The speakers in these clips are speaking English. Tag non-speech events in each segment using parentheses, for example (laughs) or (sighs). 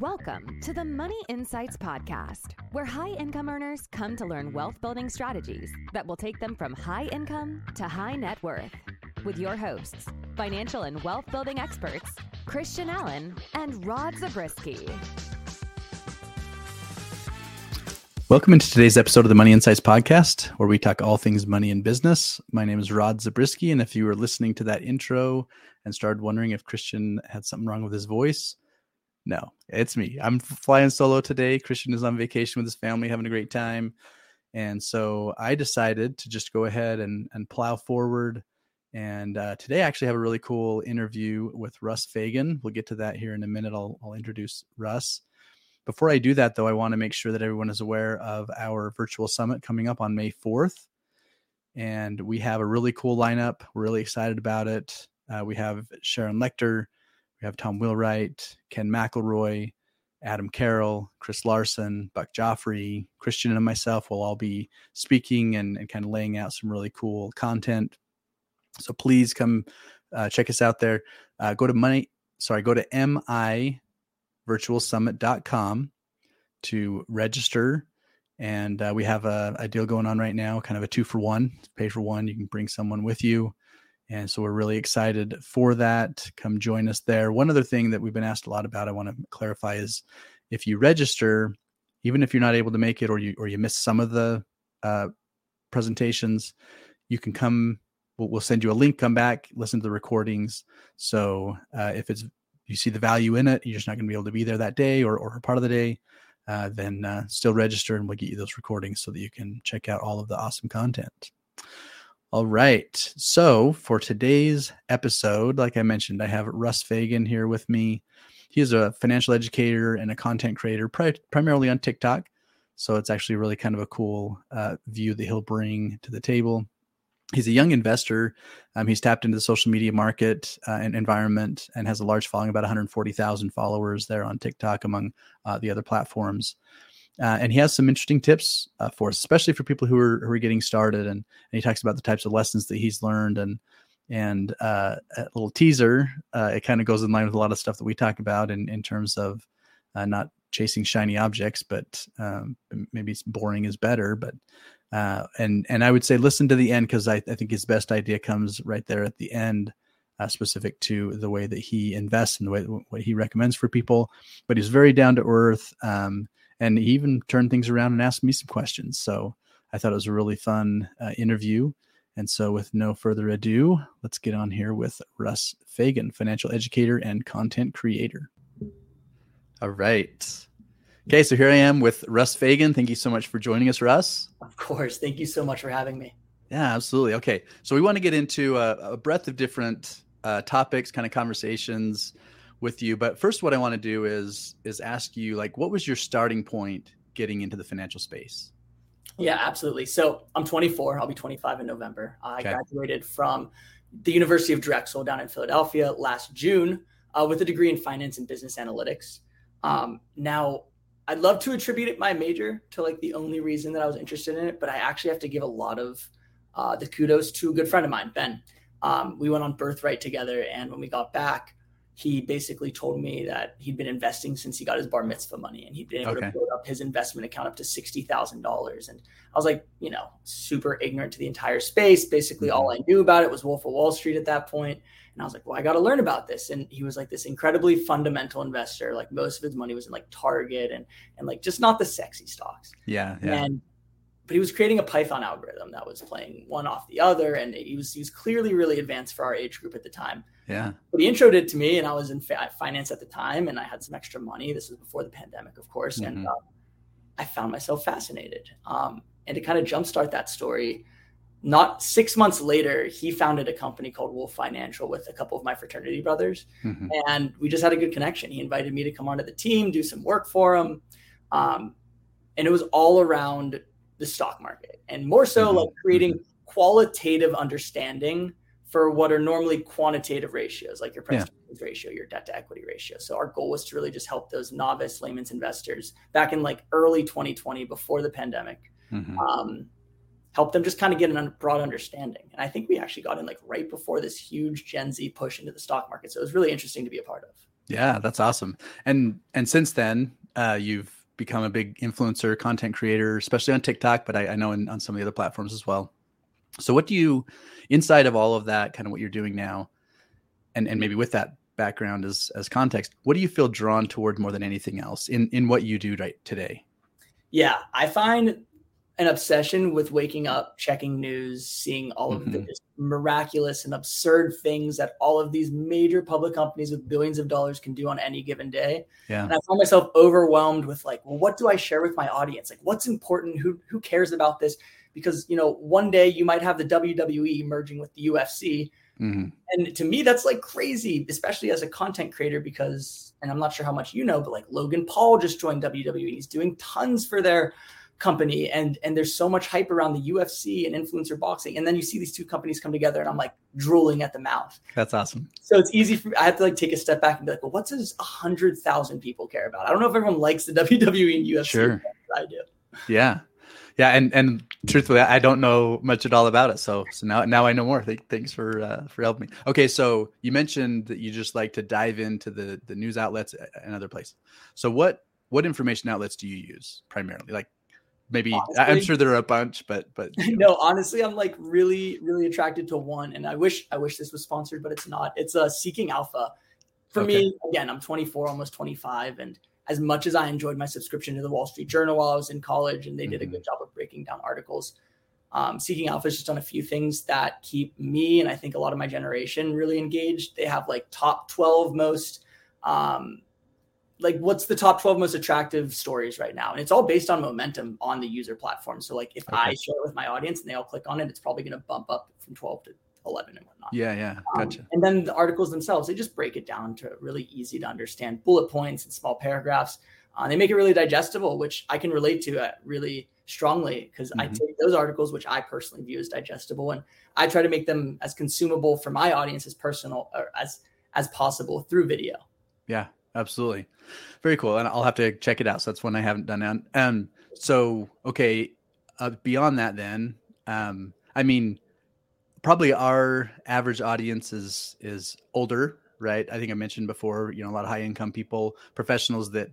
Welcome to the Money Insights Podcast, where high income earners come to learn wealth building strategies that will take them from high income to high net worth. With your hosts, financial and wealth building experts, Christian Allen and Rod Zabriskie. Welcome into today's episode of the Money Insights Podcast, where we talk all things money and business. My name is Rod Zabriskie, and if you were listening to that intro and started wondering if Christian had something wrong with his voice, no, it's me. I'm flying solo today. Christian is on vacation with his family, having a great time. And so I decided to just go ahead and, and plow forward. And uh, today I actually have a really cool interview with Russ Faigen. We'll get to that here in a minute. I'll, I'll introduce Russ. Before I do that, though, I want to make sure that everyone is aware of our virtual summit coming up on May 4th. And we have a really cool lineup. We're really excited about it. Uh, we have Sharon Lechter, we have Tom Wheelwright, Ken McElroy, Adam Carroll, Chris Larson, Buck Joffrey, Christian, and myself will all be speaking and, and kind of laying out some really cool content. So please come uh, check us out there. Uh, go to money, sorry, go to mivirtualsummit.com to register. And uh, we have a, a deal going on right now, kind of a two for one, pay for one. You can bring someone with you. And so we're really excited for that. Come join us there. One other thing that we've been asked a lot about, I want to clarify is if you register, even if you're not able to make it or you or you miss some of the uh, presentations, you can come. We'll, we'll, send you a link. Come back, listen to the recordings. So uh, if it's you see the value in it, you're just not going to be able to be there that day or or part of the day. Uh, then uh, still register and we'll get you those recordings so that you can check out all of the awesome content. All right. So for today's episode, like I mentioned, I have Russ Faigen here with me. He is a financial educator and a content creator, pri- primarily on TikTok. So it's actually really kind of a cool uh, view that he'll bring to the table. He's a young investor. Um, he's tapped into the social media market uh, and environment and has a large following, about 140,000 followers there on TikTok, among uh, the other platforms. Uh, and he has some interesting tips uh, for us, especially for people who are who are getting started. And, and he talks about the types of lessons that he's learned and and uh, a little teaser. Uh, it kind of goes in line with a lot of stuff that we talk about in in terms of uh, not chasing shiny objects, but um, maybe boring is better. But uh, and and I would say listen to the end because I, I think his best idea comes right there at the end. Uh, specific to the way that he invests and the way what he recommends for people. But he's very down to earth. Um, and he even turned things around and asked me some questions. So I thought it was a really fun uh, interview. And so, with no further ado, let's get on here with Russ Faigen, financial educator and content creator. All right. Okay, so here I am with Russ Faigen. Thank you so much for joining us, Russ. Of course. Thank you so much for having me. Yeah, absolutely. Okay, so we want to get into a, a breadth of different uh, topics, kind of conversations with you. But first, what I want to do is is ask you like, what was your starting point getting into the financial space? Yeah, absolutely. So I'm 24. I'll be 25 in November. I okay. graduated from the University of Drexel down in Philadelphia last June uh, with a degree in finance and business analytics. Um, now, I'd love to attribute it my major to like the only reason that I was interested in it, but I actually have to give a lot of uh, the kudos to a good friend of mine, Ben. Um, we went on Birthright together, and when we got back, he basically told me that he'd been investing since he got his bar mitzvah money and he'd been able okay. to build up his investment account up to $60,000. And I was like, you know, super ignorant to the entire space. Basically, mm-hmm. all I knew about it was Wolf of Wall Street at that point. And I was like, well, I got to learn about this. And he was like this incredibly fundamental investor. Like most of his money was in like Target and, and like just not the sexy stocks. Yeah. yeah. And but he was creating a Python algorithm that was playing one off the other, and he was he was clearly really advanced for our age group at the time. Yeah. But he introed it to me, and I was in finance at the time, and I had some extra money. This was before the pandemic, of course, mm-hmm. and uh, I found myself fascinated. Um, and to kind of jumpstart that story, not six months later, he founded a company called Wolf Financial with a couple of my fraternity brothers, mm-hmm. and we just had a good connection. He invited me to come onto the team, do some work for him, um, and it was all around the stock market and more so mm-hmm. like creating mm-hmm. qualitative understanding for what are normally quantitative ratios like your price yeah. ratio your debt to equity ratio so our goal was to really just help those novice layman's investors back in like early 2020 before the pandemic mm-hmm. um, help them just kind of get a broad understanding and i think we actually got in like right before this huge gen z push into the stock market so it was really interesting to be a part of Yeah, that's awesome. And and since then, uh, you've become a big influencer, content creator, especially on TikTok, but I, I know in, on some of the other platforms as well. So, what do you, inside of all of that, kind of what you're doing now, and and maybe with that background as as context, what do you feel drawn toward more than anything else in in what you do right today? Yeah, I find an obsession with waking up, checking news, seeing all of mm-hmm. the miraculous and absurd things that all of these major public companies with billions of dollars can do on any given day. Yeah. And I found myself overwhelmed with like, well, what do I share with my audience? Like, what's important? Who who cares about this? Because you know, one day you might have the WWE merging with the UFC. Mm-hmm. And to me, that's like crazy, especially as a content creator, because, and I'm not sure how much you know, but like Logan Paul just joined WWE. He's doing tons for their company and and there's so much hype around the UFC and influencer boxing and then you see these two companies come together and I'm like drooling at the mouth. That's awesome. So it's easy for me. I have to like take a step back and be like, well, what does a hundred thousand people care about? I don't know if everyone likes the (laughs) WWE and UFC. Sure, I do. Yeah, yeah, and and truthfully, I don't know much at all about it. So so now now I know more. Thanks for uh, for helping me. Okay, so you mentioned that you just like to dive into the the news outlets and other places. So what what information outlets do you use primarily? Like maybe honestly, i'm sure there are a bunch but but you (laughs) know. no honestly i'm like really really attracted to one and i wish i wish this was sponsored but it's not it's a uh, seeking alpha for okay. me again i'm 24 almost 25 and as much as i enjoyed my subscription to the wall street journal while i was in college and they did mm-hmm. a good job of breaking down articles um, seeking alpha has just done a few things that keep me and i think a lot of my generation really engaged they have like top 12 most um, like what's the top 12 most attractive stories right now? And it's all based on momentum on the user platform. So like if okay. i share it with my audience and they all click on it it's probably going to bump up from 12 to 11 and whatnot. Yeah yeah. Um, gotcha. um, and then the articles themselves they just break it down to really easy to understand bullet points and small paragraphs. Uh, they make it really digestible which i can relate to uh, really strongly because mm-hmm. i take those articles which i personally view as digestible and i try to make them as consumable for my audience as personal or as as possible through video. Yeah absolutely. Very cool. And I'll have to check it out. So that's one I haven't done. And um, so, okay. Uh, beyond that, then, um, I mean, probably our average audience is, is older, right? I think I mentioned before, you know, a lot of high income people, professionals that,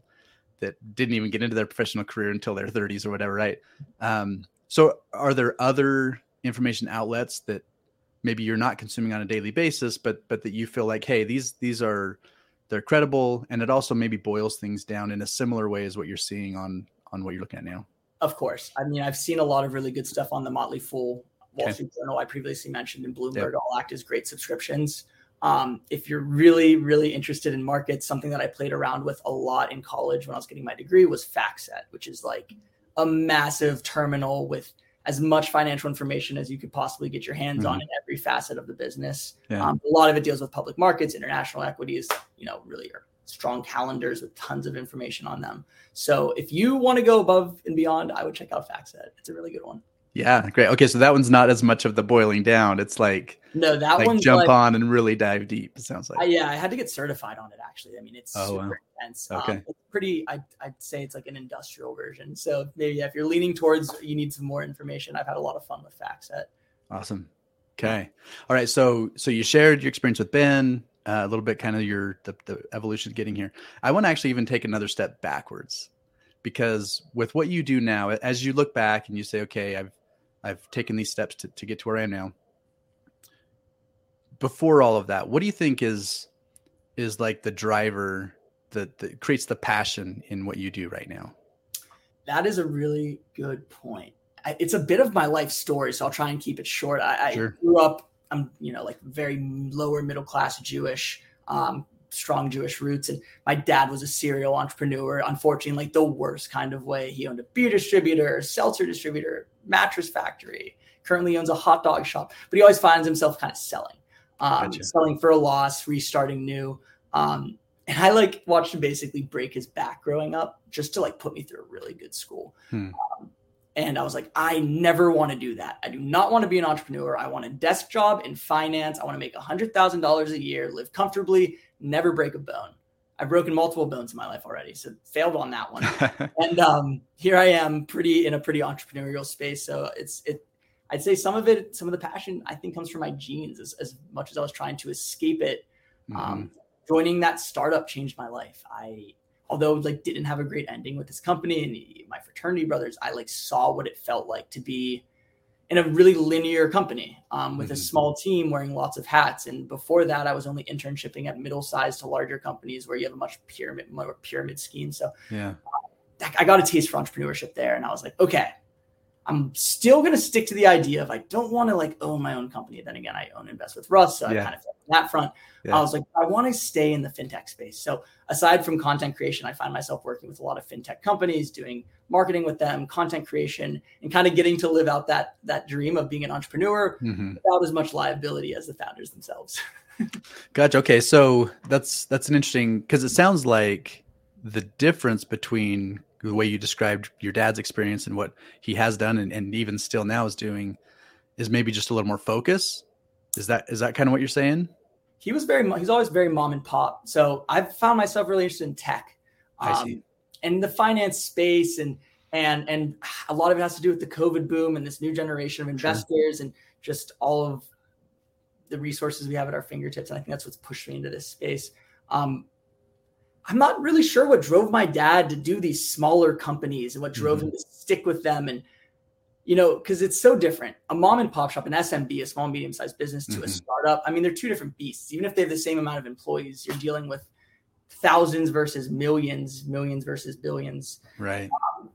that didn't even get into their professional career until their 30s or whatever, right? Um, so are there other information outlets that maybe you're not consuming on a daily basis, but but that you feel like, hey, these these are they're credible and it also maybe boils things down in a similar way as what you're seeing on on what you're looking at now of course i mean i've seen a lot of really good stuff on the motley fool wall okay. street journal i previously mentioned in bloomberg yep. all act as great subscriptions um, if you're really really interested in markets something that i played around with a lot in college when i was getting my degree was factset which is like a massive terminal with as much financial information as you could possibly get your hands mm-hmm. on in every facet of the business. Yeah. Um, a lot of it deals with public markets, international equities, you know, really are strong calendars with tons of information on them. So if you want to go above and beyond, I would check out FactSet. It's a really good one. Yeah, great. Okay, so that one's not as much of the boiling down. It's like no, that like one jump like, on and really dive deep. It sounds like I, yeah, I had to get certified on it actually. I mean, it's oh, super wow. intense. Um, okay, um, it's pretty. I, I'd say it's like an industrial version. So maybe yeah, if you're leaning towards you need some more information, I've had a lot of fun with FactSet. Awesome. Okay. All right. So so you shared your experience with Ben. Uh, a little bit, kind of your the, the evolution getting here. I want to actually even take another step backwards because with what you do now, as you look back and you say, okay, I've I've taken these steps to, to get to where I am now. Before all of that, what do you think is is like the driver that, that creates the passion in what you do right now? That is a really good point. I, it's a bit of my life story, so I'll try and keep it short. I, sure. I grew up, I'm you know like very lower middle class Jewish. Um, strong Jewish roots. And my dad was a serial entrepreneur, unfortunately, like the worst kind of way. He owned a beer distributor, seltzer distributor, mattress factory, currently owns a hot dog shop, but he always finds himself kind of selling, um, gotcha. selling for a loss, restarting new. Um, and I like watched him basically break his back growing up just to like put me through a really good school. Hmm. Um, and I was like, I never want to do that. I do not want to be an entrepreneur. I want a desk job in finance. I want to make $100,000 a year, live comfortably, never break a bone. I've broken multiple bones in my life already, so failed on that one. (laughs) and um, here I am, pretty in a pretty entrepreneurial space. So it's it. I'd say some of it, some of the passion, I think, comes from my genes. As, as much as I was trying to escape it, mm-hmm. um, joining that startup changed my life. I although like didn't have a great ending with this company and my fraternity brothers, I like saw what it felt like to be in a really linear company um, with mm-hmm. a small team wearing lots of hats. And before that, I was only internshipping at middle sized to larger companies where you have a much pyramid, more pyramid scheme. So yeah, uh, I got a taste for entrepreneurship there, and I was like, okay, I'm still going to stick to the idea of I don't want to like own my own company. Then again, I own Invest with Russ, so yeah. I kind of on that front. Yeah. I was like, I want to stay in the fintech space. So aside from content creation, I find myself working with a lot of fintech companies, doing marketing with them, content creation, and kind of getting to live out that that dream of being an entrepreneur mm-hmm. without as much liability as the founders themselves. (laughs) gotcha. Okay, so that's that's an interesting because it sounds like the difference between the way you described your dad's experience and what he has done and, and even still now is doing is maybe just a little more focus is that is that kind of what you're saying he was very he's always very mom and pop so i've found myself really interested in tech um, I see. and the finance space and and and a lot of it has to do with the covid boom and this new generation of investors sure. and just all of the resources we have at our fingertips and i think that's what's pushed me into this space um, I'm not really sure what drove my dad to do these smaller companies and what drove mm-hmm. him to stick with them. And, you know, because it's so different. A mom and pop shop, an SMB, a small, medium sized business to mm-hmm. a startup. I mean, they're two different beasts. Even if they have the same amount of employees, you're dealing with thousands versus millions, millions versus billions. Right. Um,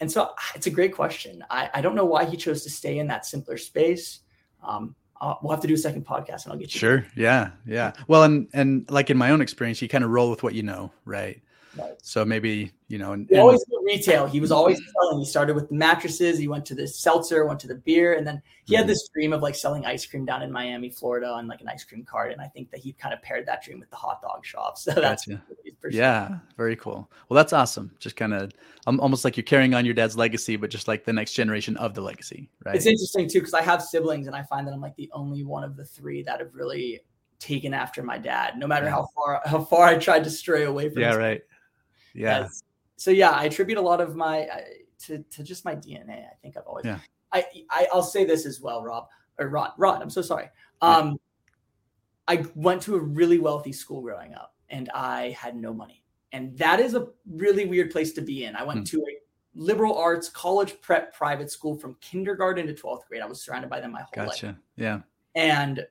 and so it's a great question. I, I don't know why he chose to stay in that simpler space. Um, uh, we'll have to do a second podcast and I'll get you. Sure. Yeah. Yeah. Well, and, and like in my own experience, you kind of roll with what you know, right? Right. So maybe you know, and, and always retail. He was always selling. He started with mattresses. He went to the seltzer, went to the beer, and then he mm-hmm. had this dream of like selling ice cream down in Miami, Florida, on like an ice cream cart. And I think that he kind of paired that dream with the hot dog shop. (laughs) So that's gotcha. yeah, very cool. Well, that's awesome. Just kind of um, almost like you're carrying on your dad's legacy, but just like the next generation of the legacy, right? It's interesting too because I have siblings, and I find that I'm like the only one of the three that have really taken after my dad no matter yeah. how far how far I tried to stray away from yeah right yeah. So yeah, I attribute a lot of my uh, to to just my DNA. I think I've always. Yeah. I, I I'll say this as well, Rob or Rod. Rod, I'm so sorry. Um, yeah. I went to a really wealthy school growing up, and I had no money, and that is a really weird place to be in. I went hmm. to a liberal arts college prep private school from kindergarten to 12th grade. I was surrounded by them my whole gotcha. life. Yeah. And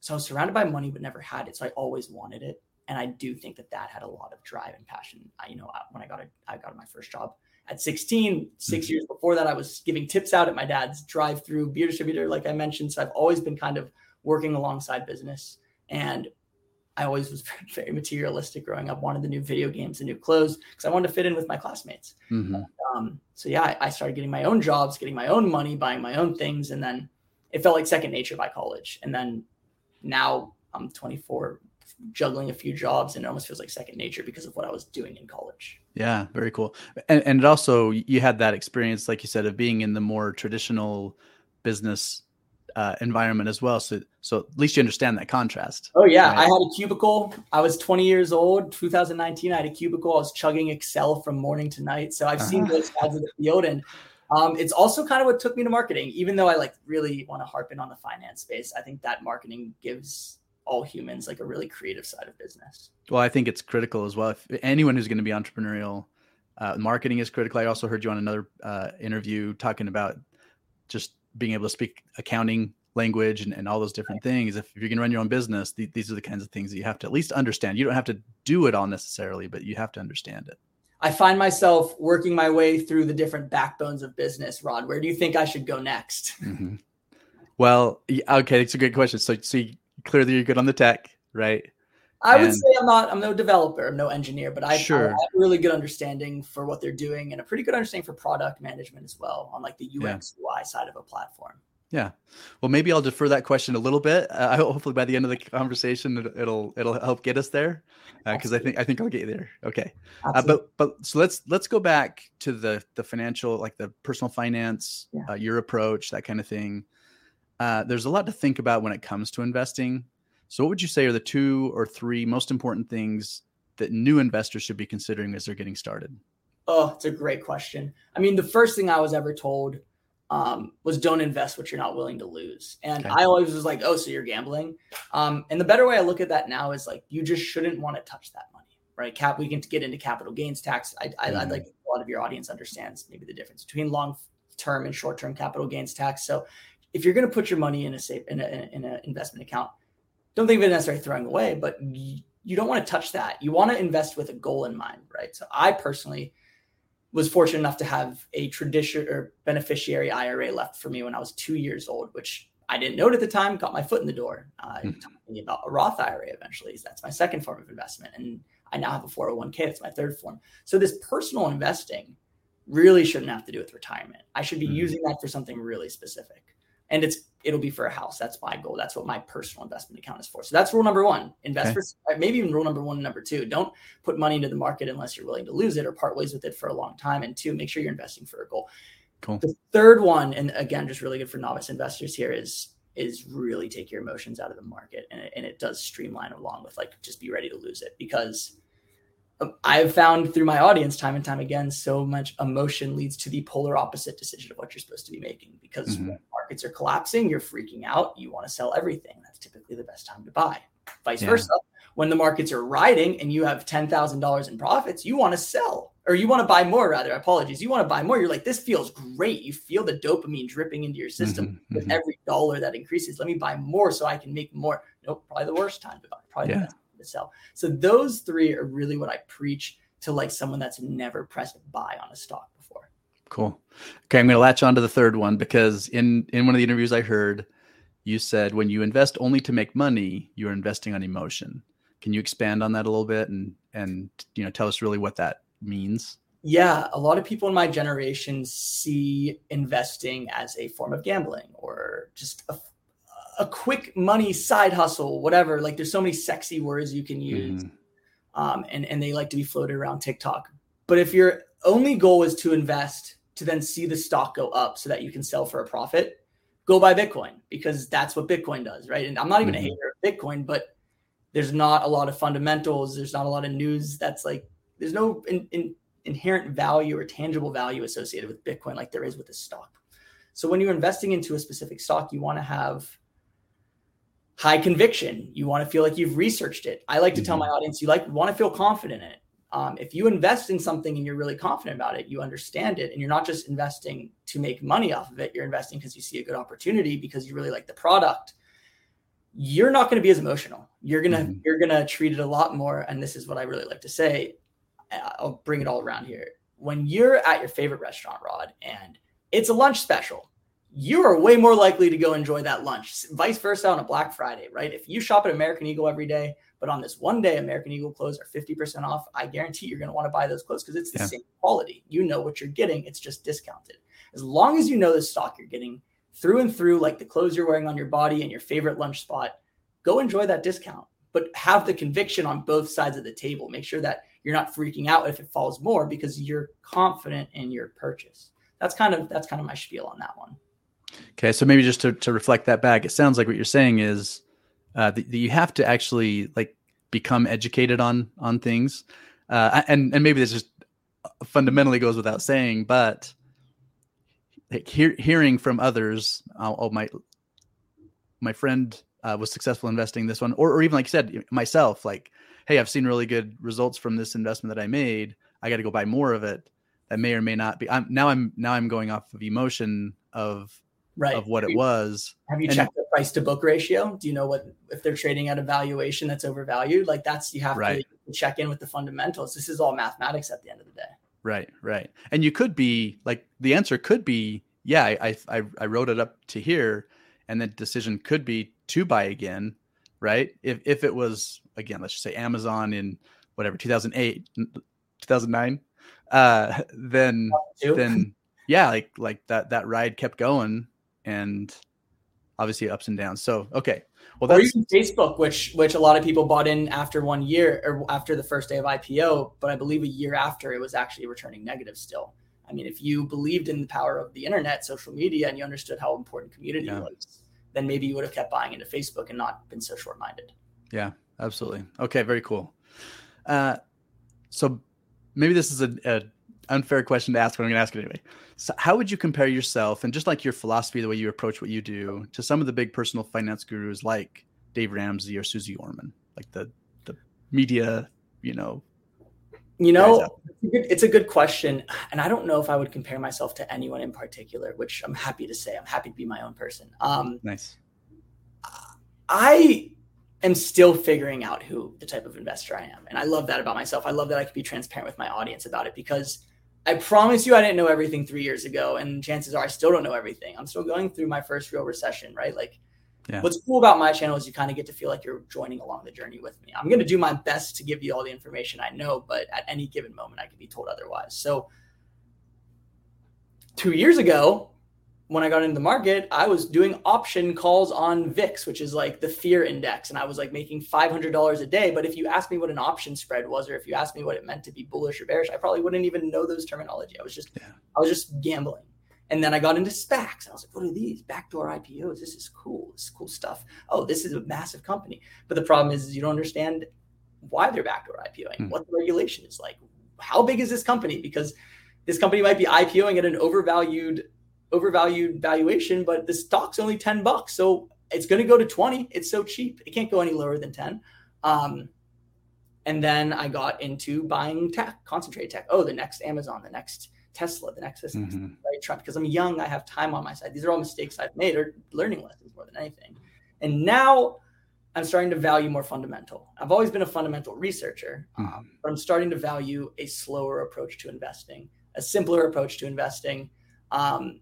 so I was surrounded by money, but never had it. So I always wanted it and I do think that that had a lot of drive and passion. I, you know, when I got a, I got my first job at 16, 6 mm-hmm. years before that, I was giving tips out at my dad's drive-through beer distributor, like I mentioned. So I've always been kind of working alongside business, and I always was (laughs) very, materialistic growing up. Wanted the new video games, the new clothes, because I wanted to fit in with my classmates. Mm-hmm. Um, so yeah, I, I started getting my own jobs, getting my own money, buying my own things, and then it felt like second nature by college. And then now I'm 24, juggling a few jobs and it almost feels like second nature because of what I was doing in college. Yeah, very cool. And and it also you had that experience, like you said, of being in the more traditional business uh, environment as well. So so at least you understand that contrast. Oh yeah, right? I had a cubicle. I was 20 years old, 2019. I had a cubicle. I was chugging Excel from morning to night. So I've uh-huh. seen both sides of the field, and um, it's also kind of what took me to marketing. Even though I like really want to harp in on the finance space, I think that marketing gives all humans like a really creative side of business. Well, I think it's critical as well. If anyone who's going to be entrepreneurial, uh, marketing is critical. I also heard you on another uh, interview talking about just being able to speak accounting language and, and all those different things. If, if you're going to run your own business, th- these are the kinds of things that you have to at least understand. You don't have to do it all necessarily, but you have to understand it. I find myself working my way through the different backbones of business. Rod, where do you think I should go next? Mm-hmm. Well, okay, it's a great question. So, so you, clearly you're good on the tech, right? I and, would say I'm not. I'm no developer. I'm no engineer, but I, sure. I have a really good understanding for what they're doing and a pretty good understanding for product management as well on like the UX yeah. UI side of a platform. Yeah. Well, maybe I'll defer that question a little bit. Uh, hopefully, by the end of the conversation, it, will it'll help get us there because uh, I think I think I'll get you there. Okay. Uh, but but so let's let's go back to the the financial, like the personal finance, yeah. Uh, your approach, that kind of thing uh, there's a lot to think about when it comes to investing. So, what would you say are the two or three most important things that new investors should be considering as they're getting started? Oh, it's a great question. I mean, the first thing I was ever told um, was don't invest what you're not willing to lose. And okay. I always was like, oh, so you're gambling. Um, and the better way I look at that now is like, you just shouldn't want to touch that money, right? Cap, we can get into capital gains tax. I, I, mm-hmm. I'd like a lot of your audience understands maybe the difference between long term and short term capital gains tax. So if you're going to put your money in a safe in an in a investment account, don't think of it necessarily throwing away, but you don't want to touch that. You want to invest with a goal in mind, right? So I personally was fortunate enough to have a tradition or beneficiary IRA left for me when I was two years old, which I didn't know it at the time. Got my foot in the door. Uh, mm-hmm. Talking me about a Roth IRA eventually. That's my second form of investment, and I now have a 401k. That's my third form. So this personal investing really shouldn't have to do with retirement. I should be mm-hmm. using that for something really specific and it's it'll be for a house. That's my goal. That's what my personal investment account is for. So that's rule number one. Invest okay. for uh, maybe even rule number one and number two. Don't put money into the market unless you're willing to lose it or part ways with it for a long time. And two, make sure you're investing for a goal. Cool. The third one, and again, just really good for novice investors here, is is really take your emotions out of the market, and it, and it does streamline along with like just be ready to lose it because I've found through my audience time and time again, so much emotion leads to the polar opposite decision of what you're supposed to be making. Because mm-hmm. when markets are collapsing, you're freaking out. You want to sell everything. That's typically the best time to buy. Vice yeah. versa. When the markets are riding and you have $10,000 in profits, you want to sell or you want to buy more, rather. Apologies. You want to buy more. You're like, this feels great. You feel the dopamine dripping into your system mm-hmm. with mm-hmm. every dollar that increases. Let me buy more so I can make more. Nope, probably the worst time to buy. Probably yeah. the best to sell. So those three are really what I preach to like someone that's never pressed buy on a stock before. Cool. Okay, I'm going to latch on to the third one because in in one of the interviews I heard, you said when you invest only to make money, you're investing on emotion. Can you expand on that a little bit and and you know tell us really what that means? Yeah, a lot of people in my generation see investing as a form of gambling or just a a quick money side hustle, whatever. Like there's so many sexy words you can use. Mm. Um, and, and they like to be floated around TikTok. But if your only goal is to invest to then see the stock go up so that you can sell for a profit, go buy Bitcoin because that's what Bitcoin does, right? And I'm not even mm-hmm. a hater of Bitcoin, but there's not a lot of fundamentals. There's not a lot of news that's like, there's no in, in, inherent value or tangible value associated with Bitcoin like there is with a stock. So when you're investing into a specific stock, you want to have high conviction. You want to feel like you've researched it. I like to mm-hmm. tell my audience, you like want to feel confident in it. Um, if you invest in something and you're really confident about it, you understand it, and you're not just investing to make money off of it. You're investing because you see a good opportunity because you really like the product. You're not going to be as emotional. You're gonna mm-hmm. you're gonna treat it a lot more. And this is what I really like to say. I'll bring it all around here. When you're at your favorite restaurant, Rod, and it's a lunch special, you are way more likely to go enjoy that lunch. Vice versa on a Black Friday, right? If you shop at American Eagle every day, but on this one day, American Eagle clothes are 50% off, I guarantee you're going to want to buy those clothes because it's the yeah. same quality. You know what you're getting, it's just discounted. As long as you know the stock you're getting through and through, like the clothes you're wearing on your body and your favorite lunch spot, go enjoy that discount. But have the conviction on both sides of the table. Make sure that you're not freaking out if it falls more because you're confident in your purchase. That's kind of that's kind of my spiel on that one. Okay, so maybe just to, to reflect that back, it sounds like what you're saying is uh, that, you have to actually like become educated on on things, uh, and and maybe this just fundamentally goes without saying, but like hear, hearing from others, oh, my my friend uh, was successful investing this one, or or even like you said myself, like hey, I've seen really good results from this investment that I made. I got to go buy more of it. That may or may not be. I'm now I'm now I'm going off of emotion of right. of what have it you, was. Have you and, checked the price to book ratio? Do you know what if they're trading at a valuation that's overvalued? Like that's you have right. to check in with the fundamentals. This is all mathematics at the end of the day. Right, right. And you could be like the answer could be yeah, I I I wrote it up to here, and the decision could be to buy again, right? If if it was again, let's just say Amazon in whatever 2008, 2009, uh, (laughs) then then yeah, like like that that ride kept going and obviously ups and downs. So okay, well, that's or even Facebook, which which a lot of people bought in after one year or after the first day of IPO, but I believe a year after it was actually returning negative still. I mean, if you believed in the power of the internet, social media, and you understood how important community yeah. was, then maybe you would have kept buying into Facebook and not been so short minded. Yeah, absolutely. Okay, very cool. Uh, so maybe this is a, a unfair question to ask, but I'm going to ask it anyway. So how would you compare yourself and just like your philosophy, the way you approach what you do, to some of the big personal finance gurus like Dave Ramsey or Susie Orman, like the the media, you know? You know, it's a good question, and I don't know if I would compare myself to anyone in particular, which I'm happy to say. I'm happy to be my own person. Um, nice. I am still figuring out who the type of investor I am, and I love that about myself. I love that I can be transparent with my audience about it because I promise you, I didn't know everything three years ago, and chances are I still don't know everything. I'm still going through my first real recession, right? Like, yeah. what's cool about my channel is you kind of get to feel like you're joining along the journey with me. I'm going to do my best to give you all the information I know, but at any given moment, I could be told otherwise. So, two years ago, when I got into the market, I was doing option calls on VIX, which is like the fear index. And I was like making $500 a day. But if you asked me what an option spread was, or if you asked me what it meant to be bullish or bearish, I probably wouldn't even know those terminology. I was just, yeah. I was just gambling. And then I got into SPACs. I was like, what are these? Backdoor IPOs. This is cool. This is cool stuff. Oh, this is a massive company. But the problem is, is you don't understand why they're backdoor IPOing, hmm. what the regulation is like. How big is this company? Because this company might be IPOing at an overvalued overvalued valuation, but the stock's only 10 bucks. So it's going to go to 20. It's so cheap. It can't go any lower than 10. Um, and then I got into buying tech, concentrated tech. Oh, the next Amazon, the next Tesla, the next mm-hmm. right Trump. Because I'm young, I have time on my side. These are all mistakes I've made or learning lessons more than anything. And now I'm starting to value more fundamental. I've always been a fundamental researcher, mm-hmm. um, but I'm starting to value a slower approach to investing, a simpler approach to investing. Um,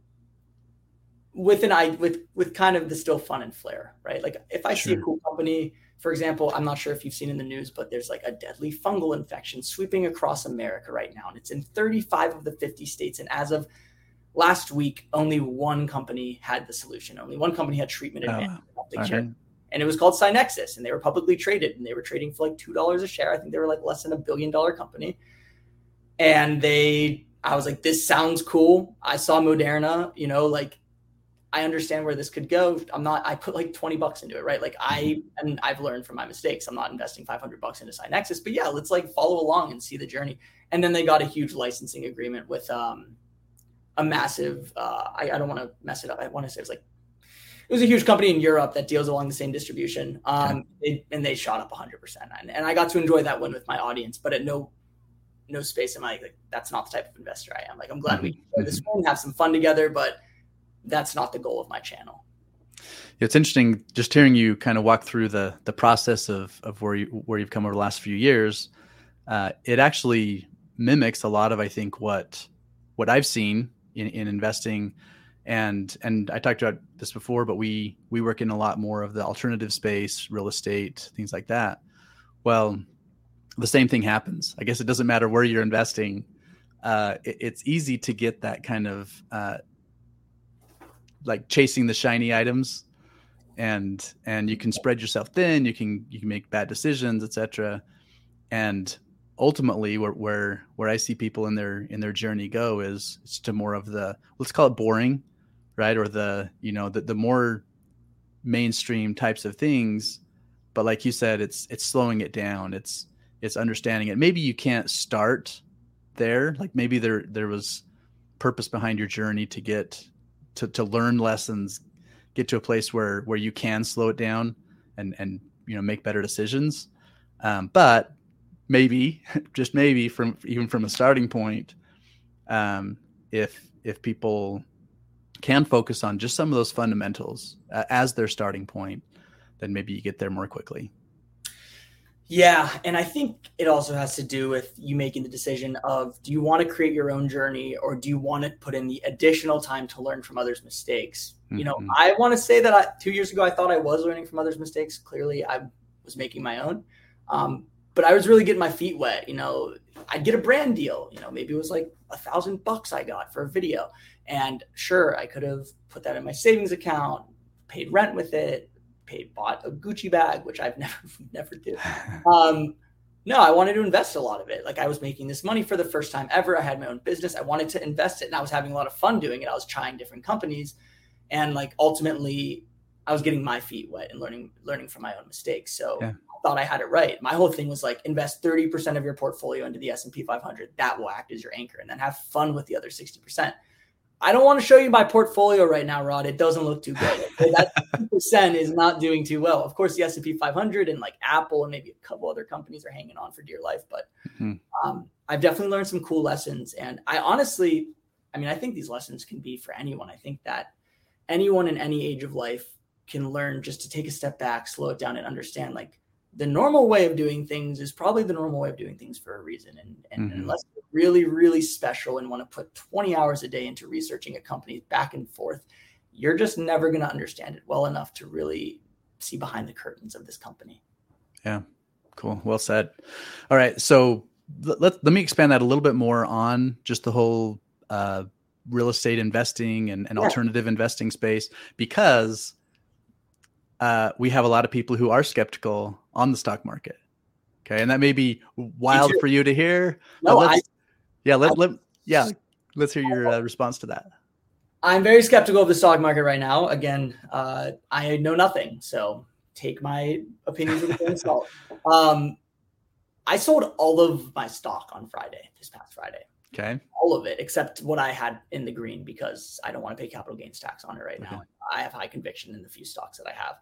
with an eye with with kind of the still fun and flair, right? Like if I sure. see a cool company, for example, I'm not sure if you've seen in the news, but there's like a deadly fungal infection sweeping across America right now, and it's in 35 of the 50 states. And as of last week, only one company had the solution. Only one company had treatment. Oh, and it was called Scynexis, and they were publicly traded, and they were trading for like two dollars a share. I think they were like less than a billion dollar company, and they. I was like, this sounds cool. I saw Moderna, you know, like I understand where this could go. I'm not, I put like 20 bucks into it, right? Like I, mm-hmm. and I've learned from my mistakes. I'm not investing 500 bucks into Scynexis, but yeah, let's like follow along and see the journey. And then they got a huge licensing agreement with um, a massive, uh, I, I don't want to mess it up. I want to say it's like, it was a huge company in Europe that deals along the same distribution. Um, yeah. and they shot up 100%. And, and I got to enjoy that win with my audience, but at no no space am I like that's not the type of investor I am. Like I'm glad we mm-hmm. enjoy this one, have some fun together, but that's not the goal of my channel. It's interesting just hearing you kind of walk through the the process of of where you where you've come over the last few years. Uh, it actually mimics a lot of I think what what I've seen in, in investing and and I talked about this before, but we we work in a lot more of the alternative space, real estate, things like that. Well, the same thing happens. I guess it doesn't matter where you're investing. Uh, it, it's easy to get that kind of uh, like chasing the shiny items and and you can spread yourself thin you can you can make bad decisions etc and ultimately where where where i see people in their in their journey go is it's to more of the let's call it boring right? Or the you know the, the more mainstream types of things. But like you said it's it's slowing it down. It's it's understanding it. Maybe you can't start there. Like maybe there there was purpose behind your journey to get to to learn lessons, get to a place where where you can slow it down and and you know make better decisions. Um, but maybe, (laughs) just maybe, from even from a starting point, um, if if people can focus on just some of those fundamentals uh, as their starting point, then maybe you get there more quickly. Yeah, and I think it also has to do with you making the decision of do you want to create your own journey or do you want to put in the additional time to learn from others' mistakes? Mm-hmm. You know, mm-hmm. I want to say that I, two years ago I thought I was learning from others' mistakes. Clearly, I was making my own, um, but I was really getting my feet wet. You know, I'd get a brand deal. You know, maybe it was like a thousand bucks I got for a video, and sure, I could have put that in my savings account, paid rent with it, paid bought a Gucci bag, which I've (laughs) never never did. (laughs) Um, no, I wanted to invest a lot of it. Like I was making this money for the first time ever. I had my own business. I wanted to invest it, and I was having a lot of fun doing it. I was trying different companies, and like ultimately, I was getting my feet wet and learning learning from my own mistakes. So yeah. I thought I had it right. My whole thing was like invest thirty percent of your portfolio into the S and P 500. That will act as your anchor, and then have fun with the other sixty percent. I don't want to show you my portfolio right now, Rod. It doesn't look too good. that percent is not doing too well. Of course, the S and P 500 and like Apple and maybe a couple other companies are hanging on for dear life. But mm-hmm. um, I've definitely learned some cool lessons, and I honestly, I mean, I think these lessons can be for anyone. I think that anyone in any age of life can learn just to take a step back, slow it down, and understand like the normal way of doing things is probably the normal way of doing things for a reason. And, and mm-hmm. unless you're really, really special and want to put 20 hours a day into researching a company back and forth, you're just never going to understand it well enough to really see behind the curtains of this company. Yeah. Cool. Well said. All right. So let, let, let me expand that a little bit more on just the whole uh, real estate investing and, and yeah. alternative investing space because uh, we have a lot of people who are skeptical on the stock market. Okay, and that may be wild for you to hear. No, I, yeah, let, I, let yeah, let's hear your uh, response to that. I'm very skeptical of the stock market right now. Again, uh, I know nothing, so take my opinions with a grain of salt. (laughs) Um, I sold all of my stock on Friday, this past Friday. Okay. All of it except what I had in the green because I don't want to pay capital gains tax on it right okay. now. I have high conviction in the few stocks that I have.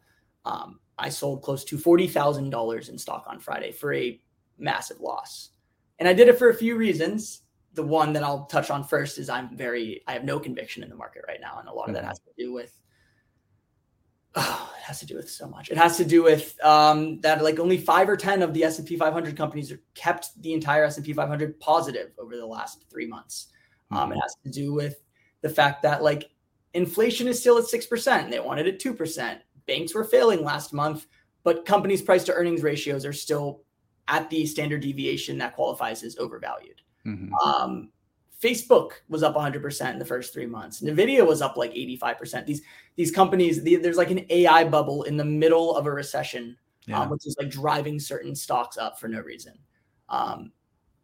Um, I sold close to forty thousand dollars in stock on Friday for a massive loss, and I did it for a few reasons. The one that I'll touch on first is I'm very I have no conviction in the market right now, and a lot of that mm-hmm. has to do with (sighs) oh, it has to do with so much. It has to do with um, that like only five or ten of the S and P 500 companies are kept the entire S and P 500 positive over the last three months. Um, it mm-hmm. has to do with the fact that like inflation is still at six percent. They wanted it two percent banks were failing last month, but companies' price to earnings ratios are still at the standard deviation that qualifies as overvalued. Mm-hmm. Um, Facebook was up 100% in the first three months. Nvidia was up like 85%. These these companies, the, there's like an AI bubble in the middle of a recession, yeah. um, which is like driving certain stocks up for no reason. Um,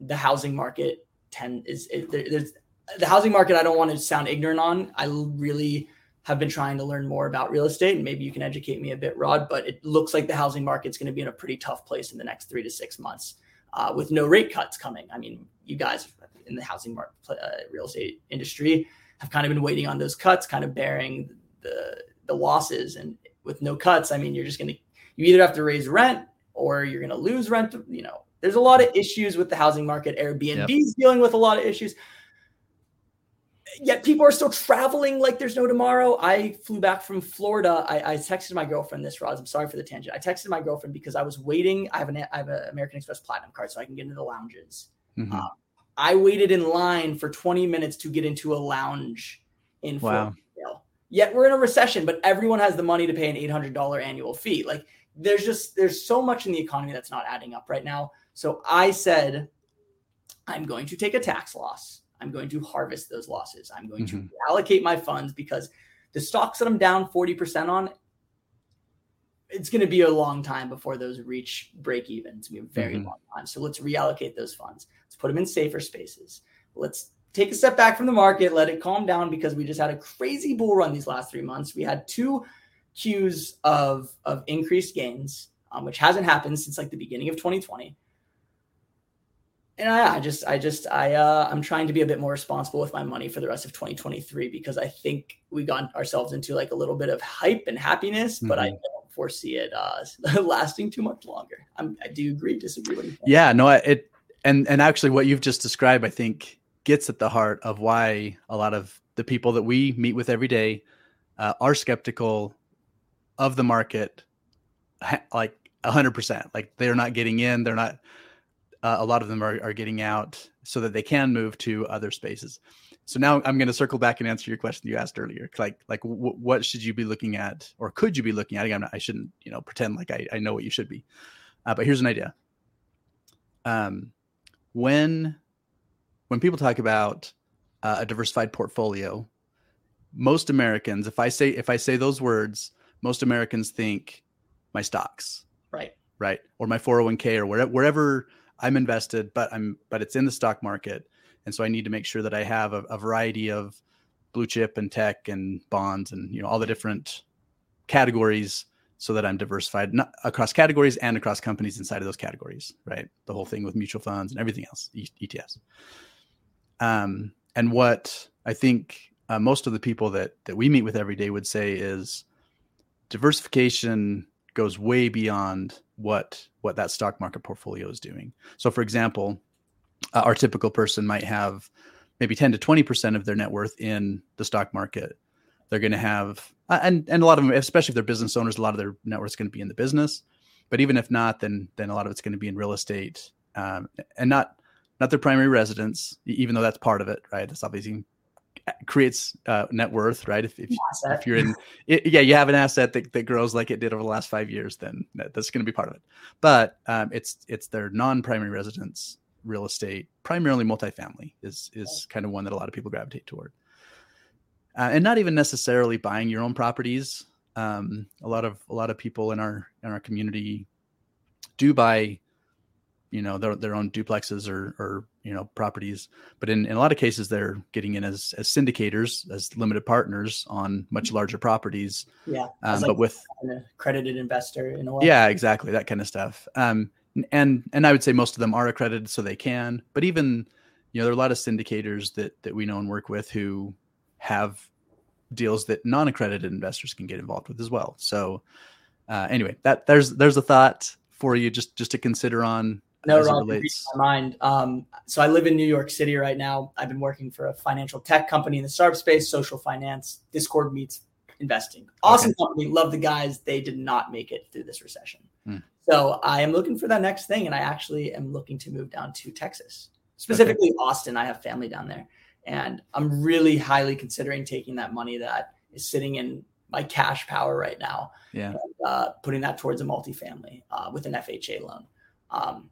the housing market ten is it, there's the housing market. I don't want to sound ignorant on. I really have been trying to learn more about real estate and maybe you can educate me a bit rod but it looks like the housing market's going to be in a pretty tough place in the next three to six months uh, with no rate cuts coming i mean you guys in the housing market uh, real estate industry have kind of been waiting on those cuts kind of bearing the the losses and with no cuts i mean you're just going to you either have to raise rent or you're going to lose rent you know there's a lot of issues with the housing market airbnb is yep. dealing with a lot of issues yet people are still traveling like there's no tomorrow. I flew back from Florida. I, I, texted my girlfriend this, Roz. I'm sorry for the tangent. I texted my girlfriend because I was waiting. I have an I have an American Express Platinum card, so I can get into the lounges. Mm-hmm. Uh, I waited in line for 20 minutes to get into a lounge in wow. Florida. Yet we're in a recession, but everyone has the money to pay an $800 annual fee. Like there's just there's so much in the economy that's not adding up right now. So I said, I'm going to take a tax loss. I'm going to harvest those losses. I'm going mm-hmm. to allocate my funds because the stocks that I'm down 40% on, it's going to be a long time before those reach break even. It's going to be a very mm-hmm. long time. So let's reallocate those funds. Put them in safer spaces. Let's take a step back from the market, let it calm down because we just had a crazy bull run these last three months. We had two Qs of, of increased gains, um, which hasn't happened since like the beginning of 2020 and I, I, just, I just, I, uh, I'm trying to be a bit more responsible with my money for the rest of 2023 because I think we got ourselves into like a little bit of hype and happiness, mm-hmm. but I mm-hmm. don't foresee it uh, (laughs) lasting too much longer. I'm, I do agree, disagree. With you Yeah, no, it, and and actually, what you've just described, I think, gets at the heart of why a lot of the people that we meet with every day uh, are skeptical of the market, like hundred percent. Like they're not getting in, they're not uh, a lot of them are, are getting out so that they can move to other spaces. So now I'm going to circle back and answer your question you asked earlier. Like, like w- what should you be looking at, or could you be looking at? Again, I shouldn't, you know, pretend like I, I know what you should be. Uh, but here's an idea. Um, when when people talk about uh, a diversified portfolio, most Americans, if I say if I say those words, most Americans think my stocks, right, right, or my 401k or wherever wherever I'm invested, but I'm but it's in the stock market, and so I need to make sure that I have a, a variety of blue chip and tech and bonds and you know all the different categories so that I'm diversified across categories and across companies inside of those categories, right? The whole thing with mutual funds and everything else, ETFs. Um, and what I think uh, most of the people that that we meet with every day would say is diversification goes way beyond what what that stock market portfolio is doing. So, for example, uh, our typical person might have maybe 10 to 20 percent of their net worth in the stock market. They're going to have, uh, and and a lot of them, especially if they're business owners, a lot of their net worth is going to be in the business. But even if not, then then a lot of it's going to be in real estate, um, and not not their primary residence, even though that's part of it, right? That's obviously creates uh, net worth, right? If, if, if you're in, it, yeah, you have an asset that, that grows like it did over the last five years, then that, that's going to be part of it. But um, it's it's their non-primary residence real estate, primarily multifamily, is is kind of one that a lot of people gravitate toward, uh, and not even necessarily buying your own properties. Um, a lot of a lot of people in our in our community do buy you know their, their own duplexes or or you know properties but in, in a lot of cases they're getting in as as syndicators as limited partners on much mm-hmm. larger properties yeah um, like but with an accredited investor in a way yeah exactly that kind of stuff um and and i would say most of them are accredited so they can but even you know there are a lot of syndicators that that we know and work with who have deals that non-accredited investors can get involved with as well so uh, anyway that there's there's a thought for you just just to consider on no, Ron, my mind. Um, so I live in New York City right now. I've been working for a financial tech company in the startup space, social finance. Discord meets investing. Awesome okay. company. Love the guys. They did not make it through this recession. Hmm. So I am looking for that next thing, and I actually am looking to move down to Texas, specifically okay. Austin. I have family down there, and I'm really highly considering taking that money that is sitting in my cash power right now, yeah, and, uh, putting that towards a multifamily uh, with an FHA loan. Um,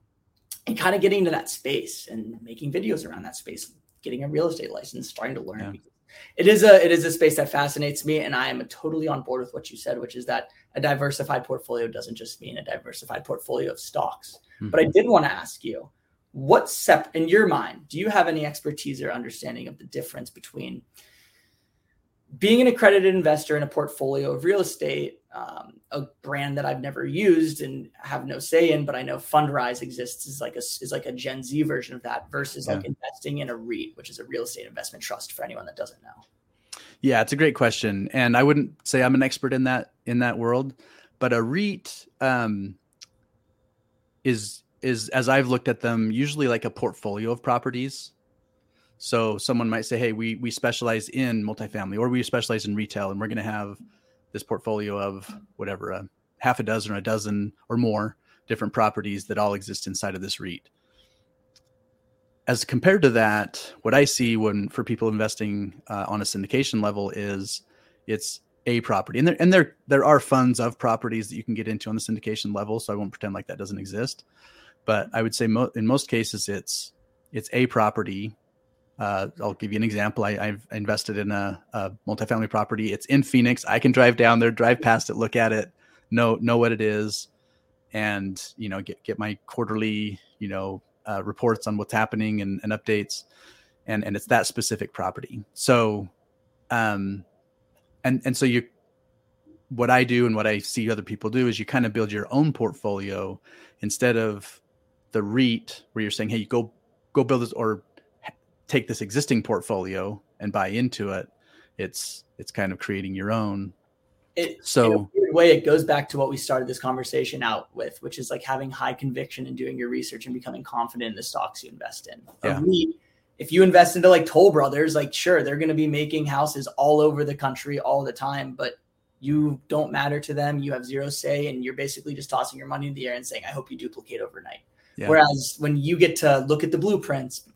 and kind of getting into that space and making videos around that space, getting a real estate license, starting to learn. Yeah. It is a it is a space that fascinates me, and I am totally on board with what you said, which is that a diversified portfolio doesn't just mean a diversified portfolio of stocks. Mm-hmm. But I did want to ask you, what sep in your mind, do you have any expertise or understanding of the difference between being an accredited investor in a portfolio of real estate, um, a brand that I've never used and have no say in, but I know Fundrise exists is like a is like a Gen Z version of that versus yeah. like investing in a REIT, which is a real estate investment trust for anyone that doesn't know. Yeah, it's a great question, and I wouldn't say I'm an expert in that in that world, but a REIT um, is is as I've looked at them usually like a portfolio of properties so someone might say, "Hey, we we specialize in multifamily, or we specialize in retail, and we're going to have this portfolio of whatever a half a dozen or a dozen or more different properties that all exist inside of this REIT." As compared to that, what I see when for people investing uh, on a syndication level is it's a property, and there and there there are funds of properties that you can get into on the syndication level. So I won't pretend like that doesn't exist, but I would say mo- in most cases it's it's a property uh, I'll give you an example. I, have invested in a, a, multifamily property. It's in Phoenix. I can drive down there, drive past it, look at it, know know what it is, and you know get get my quarterly you know uh, reports on what's happening and, and updates, and and it's that specific property. So, um, and and so you, what I do and what I see other people do is you kind of build your own portfolio instead of the REIT where you're saying, hey, you go go build this or take this existing portfolio and buy into it. It's it's kind of creating your own. It, so in a way, it goes back to what we started this conversation out with, which is like having high conviction and doing your research and becoming confident in the stocks you invest in. Yeah. If you invest into like Toll Brothers, like sure, they're going to be making houses all over the country all the time, but you don't matter to them. You have zero say, and you're basically just tossing your money in the air and saying, "I hope you duplicate overnight." Yeah. Whereas when you get to look at the blueprints,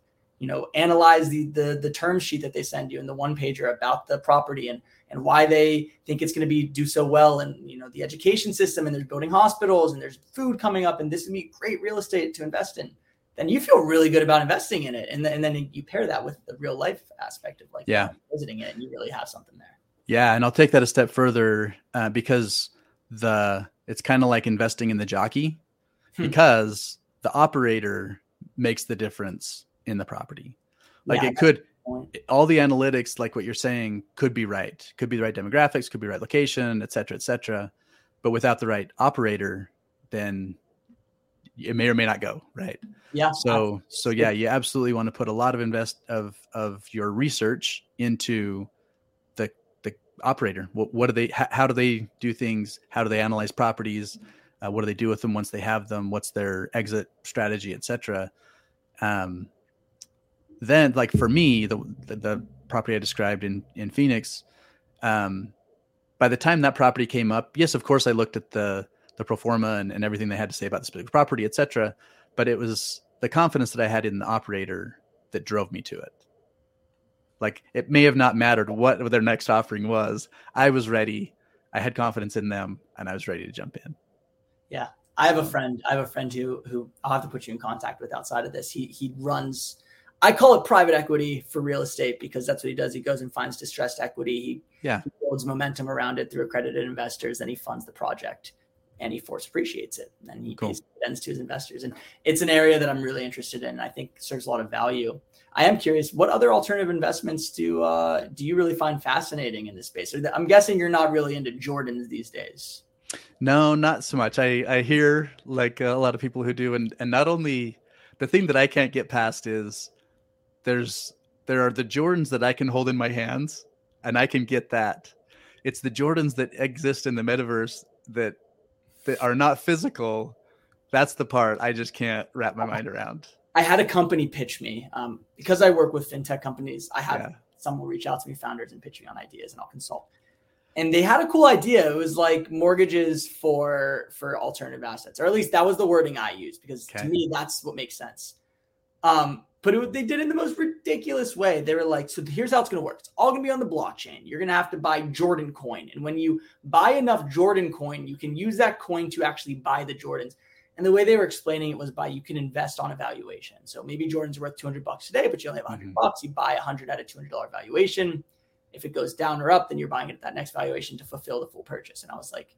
you know analyze the the the term sheet that they send you and the one pager about the property and and why they think it's going to be do so well and you know the education system and they're building hospitals and there's food coming up and this would be great real estate to invest in then you feel really good about investing in it and, then and then you pair that with the real life aspect of like yeah visiting it and you really have something there yeah and i'll take that a step further uh, because the it's kind of like investing in the jockey hmm. because the operator makes the difference in the property. Like yeah, it could all the analytics, like what you're saying, could be right. Could be the right demographics, could be right location, et cetera, et cetera. But without the right operator, then it may or may not go right. Yeah. So so yeah, you absolutely want to put a lot of invest of of your research into the the operator. What, what do they? How, how, do they do things? How do they analyze properties? Uh, what do they do with them once they have them? What's their exit strategy, etc. Um, then, like for me, the, the, the property I described in in Phoenix, um, by the time that property came up, yes, of course, I looked at the the pro forma and, and everything they had to say about the specific property, etc. But it was the confidence that I had in the operator that drove me to it. Like it may have not mattered what their next offering was. I was ready. I had confidence in them, and I was ready to jump in. Yeah, I have a friend. I have a friend who who I'll have to put you in contact with outside of this. He he runs. I call it private equity for real estate because that's what he does. He goes and finds distressed equity. He, yeah. he builds momentum around it through accredited investors, and he funds the project and he force appreciates it and he cool. pays dividends to his investors. And it's an area that I'm really interested in. I think serves a lot of value. I am curious, what other alternative investments do uh, do you really find fascinating in this space? I'm guessing you're not really into Jordans these days. No, not so much. I I hear like a lot of people who do, and and not only the thing that I can't get past is there's there are the Jordans that I can hold in my hands, and I can get that. It's the Jordans that exist in the metaverse that that are not physical. That's the part I just can't wrap my mind around. I had a company pitch me um, because I work with fintech companies. I have yeah. will reach out to me, founders, and pitch me on ideas, and I'll consult. And they had a cool idea. It was like mortgages for for alternative assets, or at least that was the wording I used because okay. to me that's what makes sense. Um, but it, they did it in the most ridiculous way. They were like, so here's how it's going to work. It's all going to be on the blockchain. You're going to have to buy Jordan coin. And when you buy enough Jordan coin, you can use that coin to actually buy the Jordans. And the way they were explaining it was by you can invest on a valuation. So maybe Jordan's worth 200 bucks today, but you only have 100 mm-hmm. bucks. You buy 100 at a $200 valuation. If it goes down or up, then you're buying it at that next valuation to fulfill the full purchase. And I was like,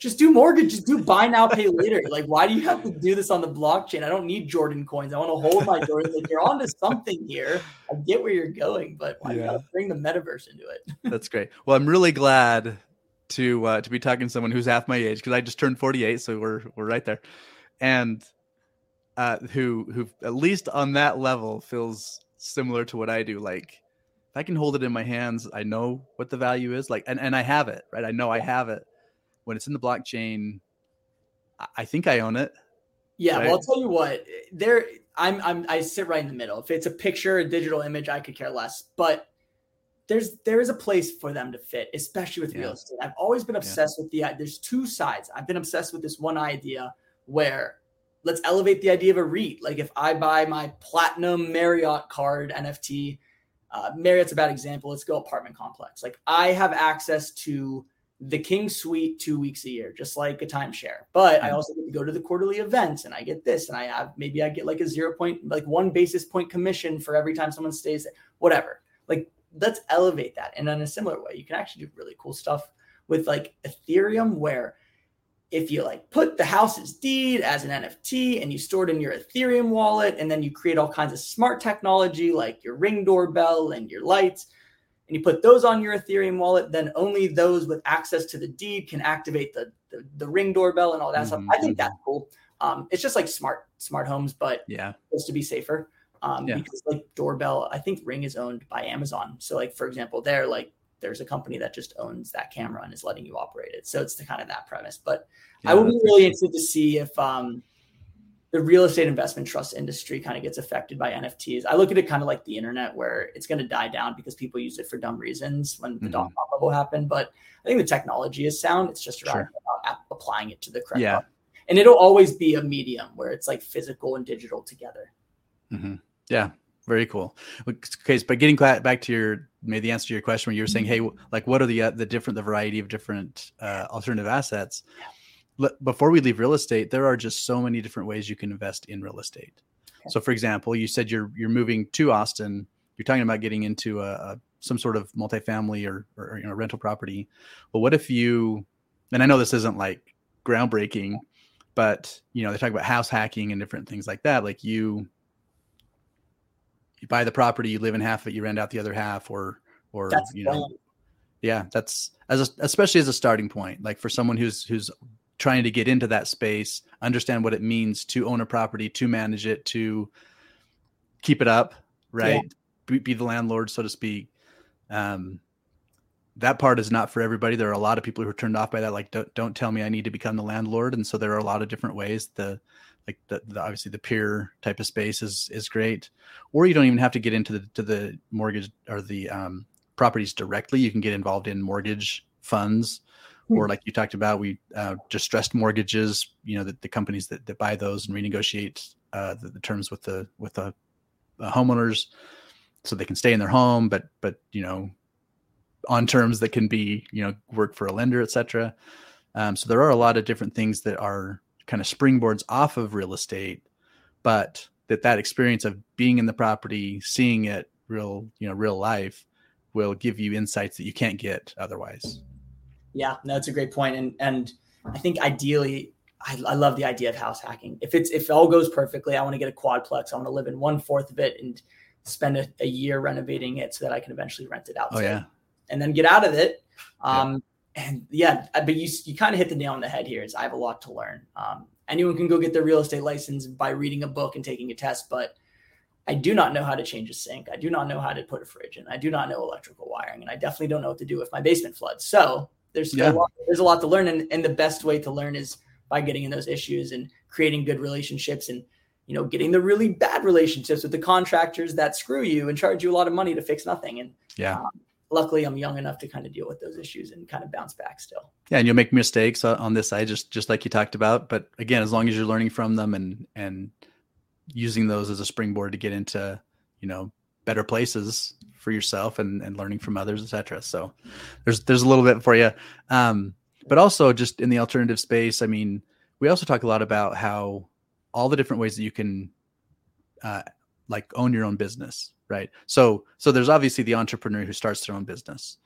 just do mortgage, just do buy now, pay later. (laughs) Like, why do you have to do this on the blockchain? I don't need Jordan coins. I want to hold my Jordan. Like, you're onto something here. I get where you're going, but why yeah. bring the metaverse into it? (laughs) That's great. Well, I'm really glad to uh, to be talking to someone who's half my age because I just turned 48, so we're we're right there, and uh, who who at least on that level feels similar to what I do. Like, if I can hold it in my hands, I know what the value is. Like, and and I have it, right? I know I have it when it's in the blockchain, I think I own it. Yeah, right? well, I'll tell you what. There, I'm, I'm, I sit right in the middle. If it's a picture, a digital image, I could care less. But there's there is a place for them to fit, especially with yeah. real estate. I've always been obsessed yeah. with the. There's two sides. I've been obsessed with this one idea where let's elevate the idea of a REIT. Like if I buy my platinum Marriott card NFT, uh, Marriott's a bad example. Let's go apartment complex. Like I have access to the King Suite two weeks a year, just like a timeshare. But I mm-hmm. also get to go to the quarterly events and I get this, and I have maybe I get like a zero point, like one basis point commission for every time someone stays there, whatever. Like, let's elevate that. And in a similar way, you can actually do really cool stuff with like Ethereum, where if you like put the house's deed as an NFT and you store it in your Ethereum wallet, and then you create all kinds of smart technology like your ring doorbell and your lights and you put those on your Ethereum wallet, then only those with access to the deed can activate the the, the ring doorbell and all that mm-hmm. stuff. I think that's mm-hmm. cool. Um, it's just like smart smart homes, but yeah, supposed to be safer. Um, yeah. because like doorbell, I think Ring is owned by Amazon. So like for example, there like there's a company that just owns that camera and is letting you operate it. So it's the kind of that premise. But yeah, I would be really interested to see if um the real estate investment trust industry kind of gets affected by NFTs. I look at it kind of like the internet, where it's going to die down because people use it for dumb reasons when the mm-hmm. dot com bubble happened. But I think the technology is sound. It's just around sure. applying it to the correct. Yeah. And it'll always be a medium where it's like physical and digital together. Mm-hmm. Yeah. Very cool. Okay, but getting back to your maybe the answer to your question, when you were saying, mm-hmm. "Hey, like, what are the uh, the different the variety of different uh, alternative assets?" Yeah before we leave real estate, there are just so many different ways you can invest in real estate. Okay. So, for example, you said you're you're moving to Austin. You're talking about getting into a, a some sort of multifamily or, or you know rental property. Well, what if you? And I know this isn't like groundbreaking, but you know they talk about house hacking and different things like that. Like you, you buy the property, you live in half of it, you rent out the other half, or or that's you know, fun. yeah, that's as a, especially as a starting point. Like for someone who's who's trying to get into that space, understand what it means to own a property, to manage it, to keep it up, right? Yeah. Be, be, the landlord, so to speak. Um, that part is not for everybody. There are a lot of people who are turned off by that. Like, don't don't tell me I need to become the landlord. And so there are a lot of different ways. The like the, the obviously the peer type of space is is great, or you don't even have to get into the to the mortgage or the um, properties directly. You can get involved in mortgage funds, hmm. or like you talked about, we uh, distressed mortgages. You know, the, the companies that, that buy those and renegotiate uh, the, the terms with the with the uh, homeowners so they can stay in their home, but but you know on terms that can be you know work for a lender, etc. Um, so there are a lot of different things that are kind of springboards off of real estate, but that that experience of being in the property, seeing it real you know real life, will give you insights that you can't get otherwise. Yeah, no, that's a great point, and and I think ideally I, I, love the idea of house hacking. If it's if it all goes perfectly, I want to get a quadplex. I want to live in one fourth of it and spend a, a, year renovating it so that I can eventually rent it out. Oh yeah, and then get out of it. Um. And yeah, but you you kind of hit the nail on the head here. Is I have a lot to learn. Um, anyone can go get their real estate license by reading a book and taking a test, but I do not know how to change a sink. I do not know how to put a fridge in. I do not know electrical wiring, and I definitely don't know what to do if my basement floods. So there's yeah. a lot, there's a lot to learn, and, and the best way to learn is by getting in those issues and creating good relationships and you know getting the really bad relationships with the contractors that screw you and charge you a lot of money to fix nothing and yeah um, luckily i'm young enough to kind of deal with those issues and kind of bounce back still. Yeah and you'll make mistakes on this side just just like you talked about. But again as long as you're learning from them and and using those as a springboard to get into you know better places for yourself and and learning from others etc so there's there's a little bit for you um but also just in the alternative space, I mean, we also talk a lot about how all the different ways that you can uh, like own your own business, right? So so there's obviously the entrepreneur who starts their own business,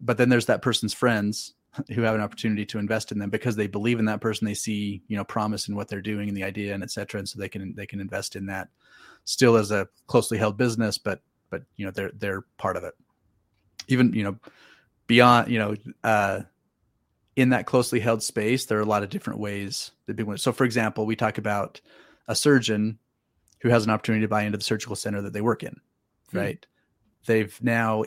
but then there's that person's friends who have an opportunity to invest in them because they believe in that person. They see you know promise in what they're doing and the idea and etc. And so they can they can invest in that still as a closely held business, but but you know they're they're part of it. Even you know beyond you know uh, in that closely held space, there are a lot of different ways that people. So, for example, we talk about a surgeon who has an opportunity to buy into the surgical center that they work in, hmm. right? They've now,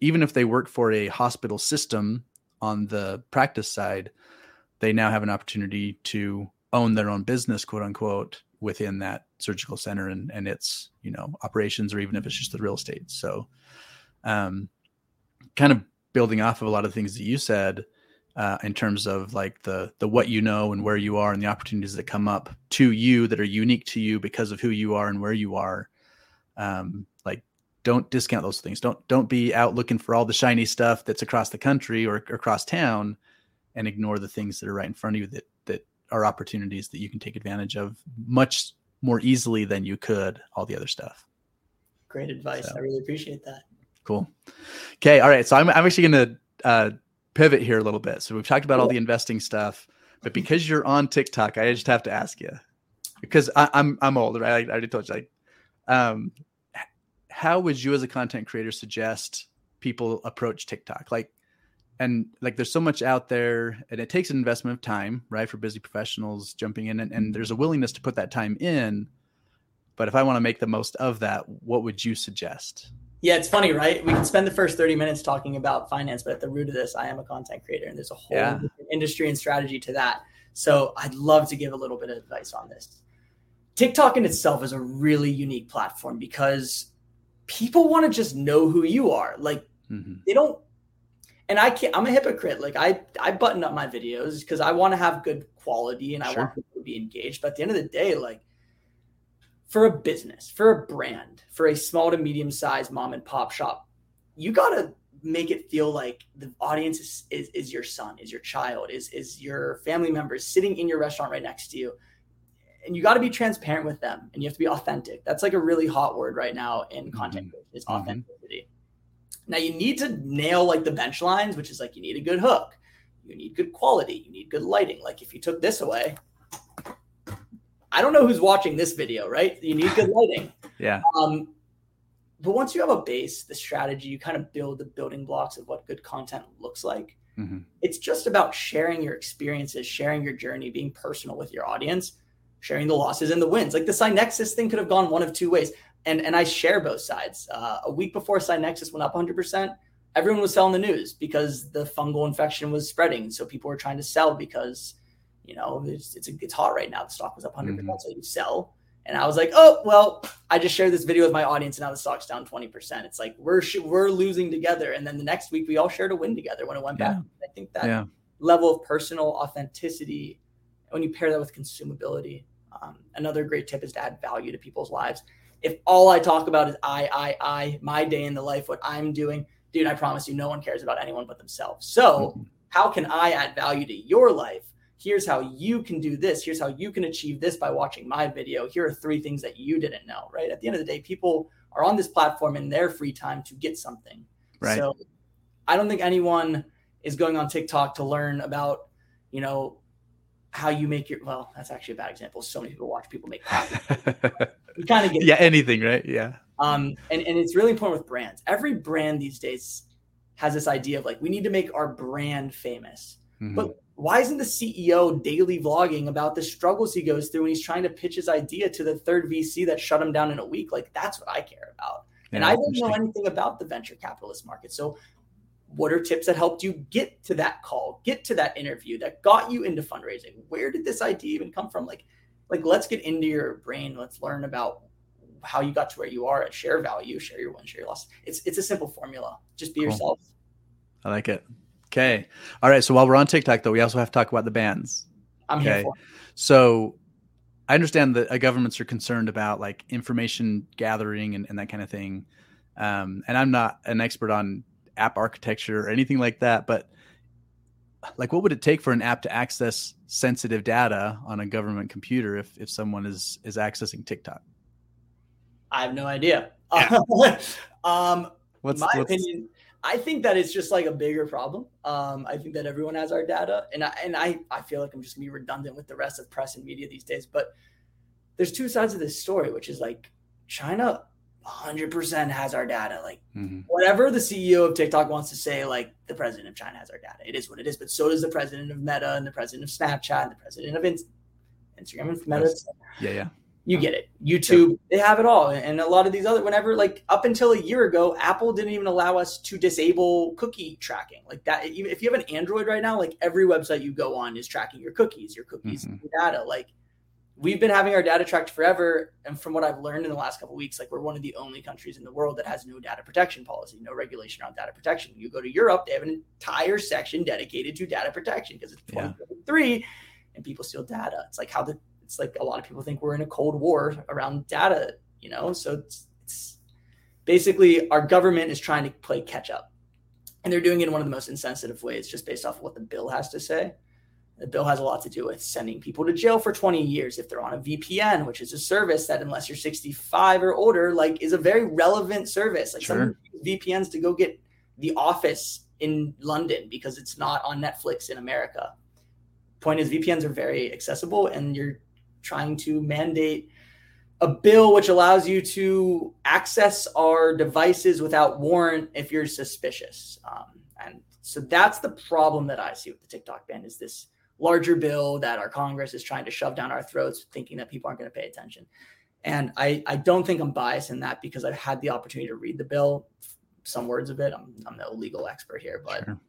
even if they work for a hospital system on the practice side, they now have an opportunity to own their own business, quote unquote, within that surgical center and, and its, you know, operations, or even if it's just the real estate. So, um, kind of building off of a lot of things that you said, uh, in terms of like the the what you know and where you are and the opportunities that come up to you that are unique to you because of who you are and where you are. Um, like don't discount those things. Don't don't be out looking for all the shiny stuff that's across the country or, or across town, and ignore the things that are right in front of you that that are opportunities that you can take advantage of much more easily than you could all the other stuff. Great advice. So, I really appreciate that. Cool. Okay. All right. So I'm, I'm actually going to uh, pivot here a little bit. So we've talked about all the investing stuff, but because you're on TikTok, I just have to ask you because I, am I'm, I'm old, right? I, I already told you. Like, um, how would you, as a content creator, suggest people approach TikTok? Like, and like, there's so much out there, and it takes an investment of time, right, for busy professionals jumping in, and, and there's a mm-hmm. willingness to put that time in. But if I want to make the most of that, what would you suggest? Yeah, it's funny, right? We can spend the first 30 minutes talking about finance, but at the root of this, I am a content creator and there's a whole yeah. industry and strategy to that. So I'd love to give a little bit of advice on this. TikTok in itself is a really unique platform because people want to just know who you are. Like mm-hmm. they don't and I can't I'm a hypocrite. Like I I button up my videos because I want to have good quality and I sure. want people to be engaged. But at the end of the day, like for a business, for a brand, for a small to medium sized mom and pop shop, you got to make it feel like the audience is, is, is, your son, is your child, is, is your family member sitting in your restaurant right next to you. And you got to be transparent with them and you have to be authentic. That's like a really hot word right now in content mm-hmm. is mm-hmm. authenticity. Mm-hmm. Now you need to nail like the bench lines, which is like you need a good hook, you need good quality, you need good lighting. Like if you took this away, I don't know who's watching this video, right? You need good lighting. (laughs) yeah. Um, but once you have a base, the strategy, you kind of build the building blocks of what good content looks like. Mm-hmm. It's just about sharing your experiences, sharing your journey, being personal with your audience, sharing the losses and the wins. Like the Scynexis thing could have gone one of two ways. And, and I share both sides. Uh, a week before Scynexis went up 100%, everyone was selling the news because the fungal infection was spreading. So people were trying to sell because, you know, it's it's, it's hot right now. The stock was up 100 percent, mm-hmm. so you sell. And I was like, oh well, I just shared this video with my audience, and now the stock's down 20 percent. It's like we're we're losing together, and then the next week we all shared a win together when it went yeah. back. I think that yeah. level of personal authenticity, when you pair that with consumability, um, another great tip is to add value to people's lives. If all I talk about is I, I, I, my day in the life, what I'm doing, dude, I promise you, no one cares about anyone but themselves. So, mm-hmm. how can I add value to your life? Here's how you can do this. Here's how you can achieve this by watching my video. Here are three things that you didn't know, right? At the end of the day, people are on this platform in their free time to get something. Right. So, I don't think anyone is going on TikTok to learn about, you know, how you make your well that's actually a bad example. So many people watch people make (laughs) you kind of get yeah anything right? Yeah. Um and, and it's really important with brands. Every brand these days has this idea of like we need to make our brand famous. Mm-hmm. but why isn't the ceo daily vlogging about the struggles he goes through when he's trying to pitch his idea to the third vc that shut him down in a week? Like that's what i care about. Yeah, and i don't know anything about the venture capitalist market. So what are tips that helped you get to that call get to that interview that got you into fundraising? Where did this idea even come from? Like like let's get into your brain. Let's learn about how you got to where you are at share value share your win share your loss it's it's a simple formula. Just be cool. yourself. I like it. Okay. All right. So while we're on tiktok though we also have to talk about the bans. I'm okay? here for so i understand that uh, governments are concerned about like information gathering and, and that kind of thing. Um, and i'm not an expert on app architecture or anything like that, but like what would it take for an app to access sensitive data on a government computer if if someone is is accessing TikTok? I have no idea. Yeah. (laughs) um, what's my what's... opinion? I think that it's just like a bigger problem. Um, I think that everyone has our data, and I and I I feel like I'm just gonna be redundant with the rest of press and media these days. But there's two sides of this story, which is like China 100% has our data. Like mm-hmm. whatever the CEO of TikTok wants to say, like the president of China has our data. It is what it is. But so does the president of Meta and the president of Snapchat and the president of Instagram and Meta. Yeah, yeah. You get it. YouTube, yep. they have it all. And a lot of these other, whenever, like up until a year ago, Apple didn't even allow us to disable cookie tracking. Like that, if you have an Android right now, like every website you go on is tracking your cookies, your cookies, mm-hmm. your data. Like we've been having our data tracked forever and from what i've learned in the last couple weeks like we're one of the only countries in the world that has no data protection policy no regulation on data protection. You go to europe they have an entire section dedicated to data protection because it's 2023 yeah. and people steal data. It's like how the it's like a lot of people think we're in a cold war around data you know? So it's, it's basically our government is trying to play catch up and they're doing it in one of the most insensitive ways just based off of what the bill has to say the bill has a lot to do with sending people to jail for 20 years if they're on a VPN, which is a service that, unless you're 65 or older, like is a very relevant service. Like sure. some VPNs to go get The Office in London because it's not on Netflix in America. Point is, VPNs are very accessible, and you're trying to mandate a bill which allows you to access our devices without warrant if you're suspicious. Um, and so that's the problem that I see with the TikTok ban is this larger bill that our Congress is trying to shove down our throats, thinking that people aren't going to pay attention. And I, I don't think I'm biased in that because I've had the opportunity to read the bill, some words of it. I'm, I'm no legal expert here, but sure.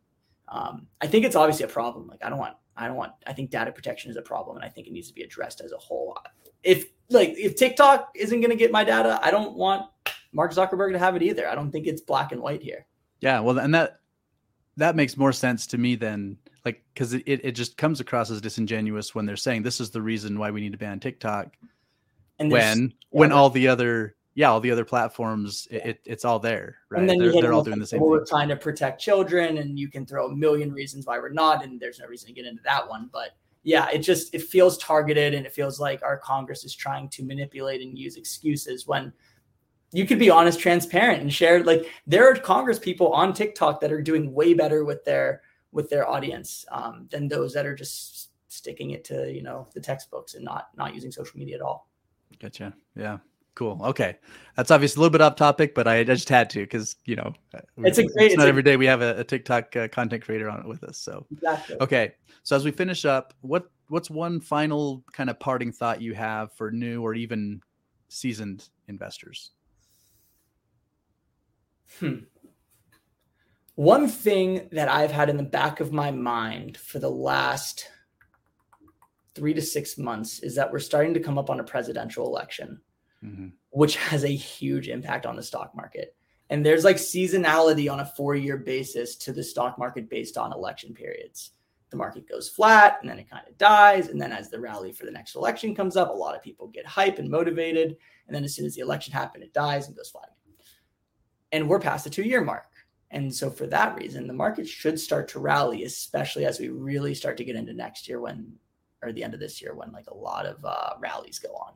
um, I think it's obviously a problem. Like I don't want, I don't want, I think data protection is a problem and I think it needs to be addressed as a whole. If like, if TikTok isn't going to get my data, I don't want Mark Zuckerberg to have it either. I don't think it's black and white here. Yeah. Well, and that, that makes more sense to me than like because it, it just comes across as disingenuous when they're saying this is the reason why we need to ban TikTok. And when yeah, when all the other yeah all the other platforms it, it it's all there right? And then they're, they're all doing the same we're trying to protect children and you can throw a million reasons why we're not and there's no reason to get into that one. But yeah it just it feels targeted and it feels like our congress is trying to manipulate and use excuses when you could be honest transparent and share like there are congress people on tiktok that are doing way better with their with their audience um, than those that are just sticking it to you know the textbooks and not not using social media at all. Gotcha. Yeah. Cool. Okay, that's obviously a little bit off topic, but I, just had to because you know it's a great. It's, it's not a, every day we have a, a TikTok uh, content creator on it with us. So exactly. Okay, so as we finish up, what what's one final kind of parting thought you have for new or even seasoned investors? Hmm One thing that I've had in the back of my mind for the last three to six months is that we're starting to come up on a presidential election, mm-hmm. which has a huge impact on the stock market. And there's like seasonality on a four year basis to the stock market based on election periods. The market goes flat and then it kind of dies. And then as the rally for the next election comes up, a lot of people get hype and motivated. And then as soon as the election happens, it dies and goes flat. And we're past the two year mark. And so, for that reason, the market should start to rally, especially as we really start to get into next year when, or the end of this year, when like a lot of uh, rallies go on.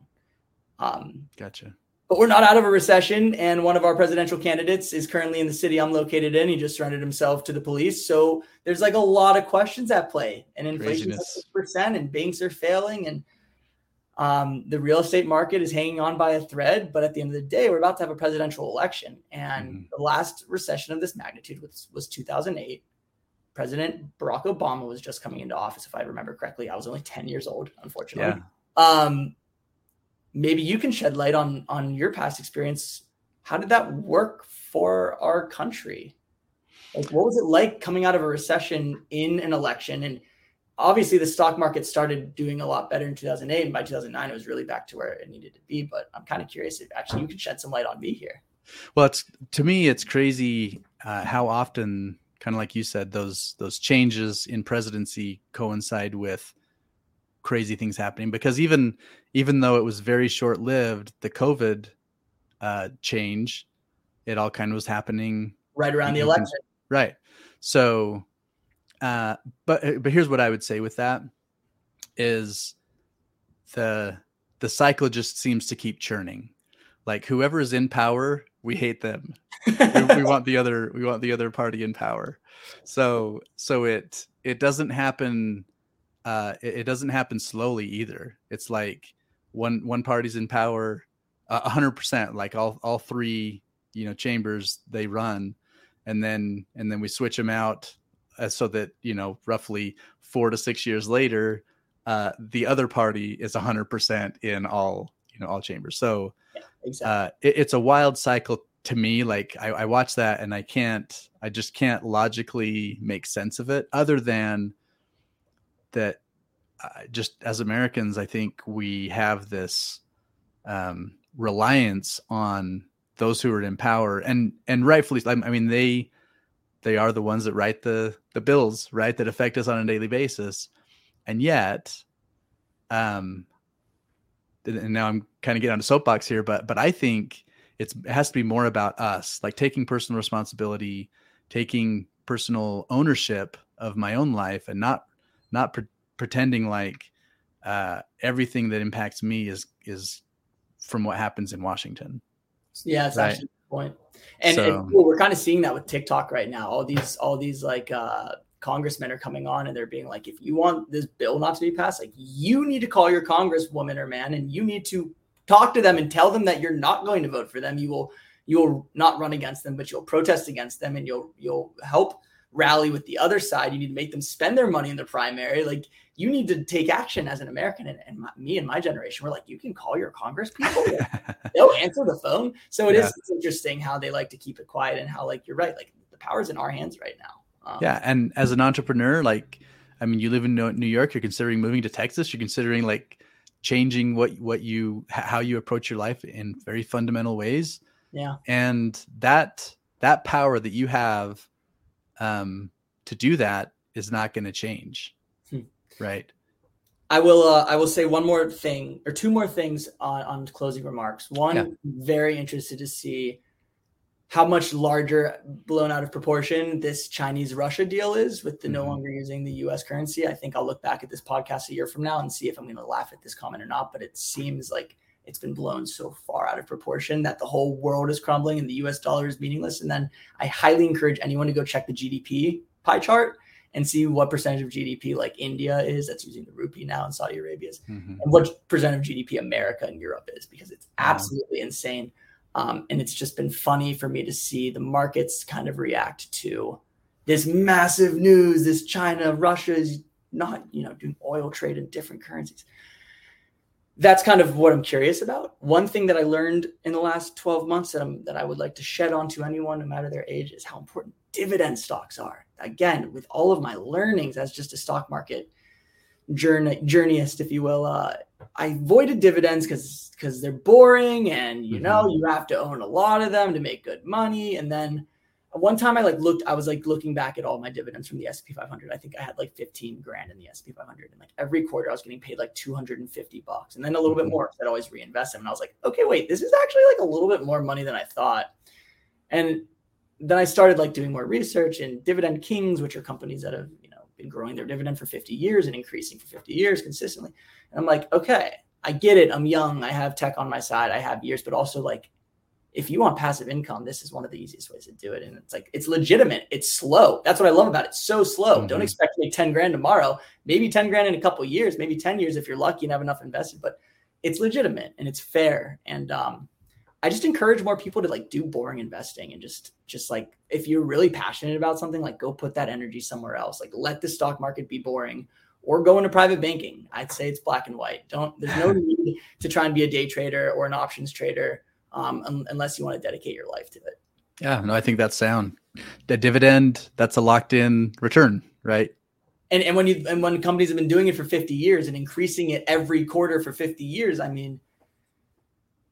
Um, gotcha. But we're not out of a recession. And one of our presidential candidates is currently in the city I'm located in. He just surrendered himself to the police. So there's like a lot of questions at play. And inflation is percent and banks are failing. And um, the real estate market is hanging on by a thread, but at the end of the day, we're about to have a presidential election. And mm-hmm. the last recession of this magnitude was, was 2008. President Barack Obama was just coming into office, if I remember correctly. I was only 10 years old, unfortunately. Yeah. Um, maybe you can shed light on on your past experience. How did that work for our country? Like, what was it like coming out of a recession in an election? And obviously the stock market started doing a lot better in 2008 and by 2009 it was really back to where it needed to be but i'm kind of curious if actually you could shed some light on me here. Well it's to me it's crazy uh, how often kind of like you said those those changes in presidency coincide with crazy things happening because even even though it was very short lived the covid uh, change it all kind of was happening right around the election. Right. So uh, but uh, but here's what I would say with that is the the cycle just seems to keep churning. Like whoever is in power, we hate them. we, we, want the other we want the other party in power. So so it it doesn't happen uh it, it doesn't happen slowly either. It's like one one party's in power hundred percent, like all all three, you know, chambers they run and then and then we switch them out uh, so that you know roughly four to six years later uh, the other party is 100% in all you know all chambers so yeah, exactly. uh, it, it's a wild cycle to me like I, I watch that and i can't i just can't logically make sense of it other than that uh, just as americans i think we have this um, reliance on those who are in power and and rightfully i mean they they are the ones that write the the bills, right? That affect us on a daily basis. And yet, um, and now I'm kind of getting on a soapbox here, but but I think it's it has to be more about us, like taking personal responsibility, taking personal ownership of my own life, and not not pre- pretending like uh, everything that impacts me is is from what happens in Washington. Yeah, it's right? actually point. And, so, and cool, we're kind of seeing that with TikTok right now. All these, all these like uh, congressmen are coming on and they're being like, if you want this bill not to be passed, like you need to call your congresswoman or man, and you need to talk to them and tell them that you're not going to vote for them. You will, you will not run against them, but you'll protest against them, and you'll, you'll help rally with the other side. You need to make them spend their money in the primary. Like you need to take action as an American. And, and my, me and my generation, we're like, you can call your Congress people. (laughs) They'll answer the phone. So it yeah. is interesting how they like to keep it quiet and how, like, you're right. Like the power's in our hands right now. Um, yeah. And as an entrepreneur, like, I mean, you live in New York, you're considering moving to Texas, you're considering like changing what, what you, how you approach your life in very fundamental ways. Yeah. And that, that power that you have um, to do that is not going to change. Right. I will. Uh, I will say one more thing or two more things on, on closing remarks. One, yeah. very interested to see how much larger, blown out of proportion, this Chinese Russia deal is with the mm-hmm. no longer using the U.S. currency. I think I'll look back at this podcast a year from now and see if I'm going to laugh at this comment or not. But it seems like it's been blown so far out of proportion that the whole world is crumbling and the US dollar is meaningless. And then I highly encourage anyone to go check the GDP pie chart and see what percentage of GDP like India is that's using the rupee now and Saudi Arabia is, mm-hmm. and what percent of GDP America and Europe is because it's absolutely wow. insane. Um, and it's just been funny for me to see the markets kind of react to this massive news. This China, Russia is not, you know, doing oil trade in different currencies that's kind of what I'm curious about. One thing that I learned in the last 12 months that I'm that I would like to shed onto anyone, no matter their age, is how important dividend stocks are. Again, with all of my learnings as just a stock market journey journeyist, if you will, uh, I avoided dividends because because they're boring and you know mm-hmm. you have to own a lot of them to make good money. And then one time I like looked, I was like looking back at all my dividends from the S&P 500. I think I had like 15 grand in the S&P 500, and like every quarter I was getting paid like 250 bucks, and then a little bit mm-hmm. more. I'd always reinvest them, and I was like, okay, wait, this is actually like a little bit more money than I thought. And then I started like doing more research in Dividend Kings, which are companies that have you know been growing their dividend for 50 years and increasing for 50 years consistently. And I'm like, okay, I get it. I'm young. I have tech on my side. I have years, but also like if you want passive income, this is one of the easiest ways to do it. And it's like, it's legitimate. It's slow. That's what I love about it. It's so slow. Mm-hmm. Don't expect to make 10 grand tomorrow, maybe 10 grand in a couple years, maybe 10 years if you're lucky and have enough invested, but it's legitimate and it's fair. And um, I just encourage more people to like do boring investing and just, just like, if you're really passionate about something, like go put that energy somewhere else. Like let the stock market be boring or go into private banking. I'd say it's black and white. Don't, there's no (laughs) need to try and be a day trader or an options trader um, un- unless you want to dedicate your life to it. Yeah, no, I think that's sound. The dividend, that's a locked in return, right? And, and when you and when companies have been doing it for 50 years and increasing it every quarter for 50 years, I mean,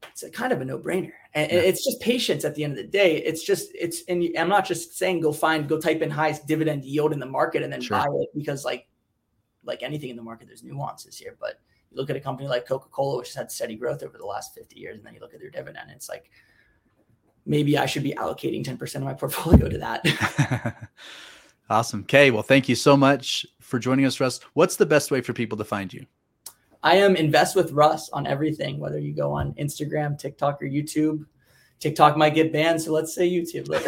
it's a kind of a no-brainer. And yeah. it's just patience at the end of the day. It's just it's and I'm not just saying go find go type in highest dividend yield in the market and then sure. buy it because like like anything in the market, there's nuances here. But you look at a company like Coca Cola, which has had steady growth over the last 50 years, and then you look at their dividend, it's like maybe I should be allocating 10% of my (laughs) portfolio to that. (laughs) awesome. kay Well, thank you so much for joining us, Russ. What's the best way for people to find you? I am invest with Russ on everything, whether you go on Instagram, TikTok, or YouTube. TikTok might get banned, so let's say YouTube. (laughs) Let's,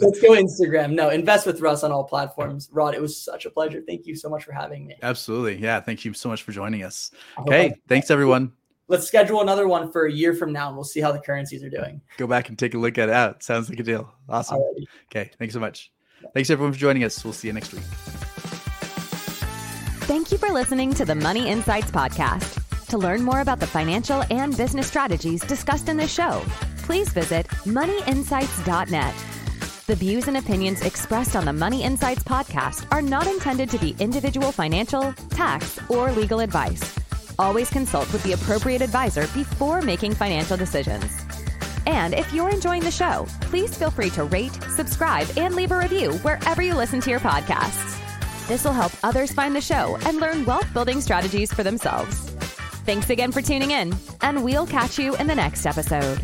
let's go Instagram. No, invest with Russ on all platforms. Rod, it was such a pleasure. Thank you so much for having me. Absolutely. Yeah. Thank you so much for joining us. Okay. Thanks, everyone. Let's schedule another one for a year from now and we'll see how the currencies are doing. Go back and take a look at it out. Sounds like a deal. Awesome. Alrighty. Okay. Thanks so much. Thanks, everyone, for joining us. We'll see you next week. Thank you for listening to the Money Insights Podcast. To learn more about the financial and business strategies discussed in this show, please visit moneyinsights.net. The views and opinions expressed on the Money Insights podcast are not intended to be individual financial, tax, or legal advice. Always consult with the appropriate advisor before making financial decisions. And if you're enjoying the show, please feel free to rate, subscribe, and leave a review wherever you listen to your podcasts. This will help others find the show and learn wealth building strategies for themselves. Thanks again for tuning in, and we'll catch you in the next episode.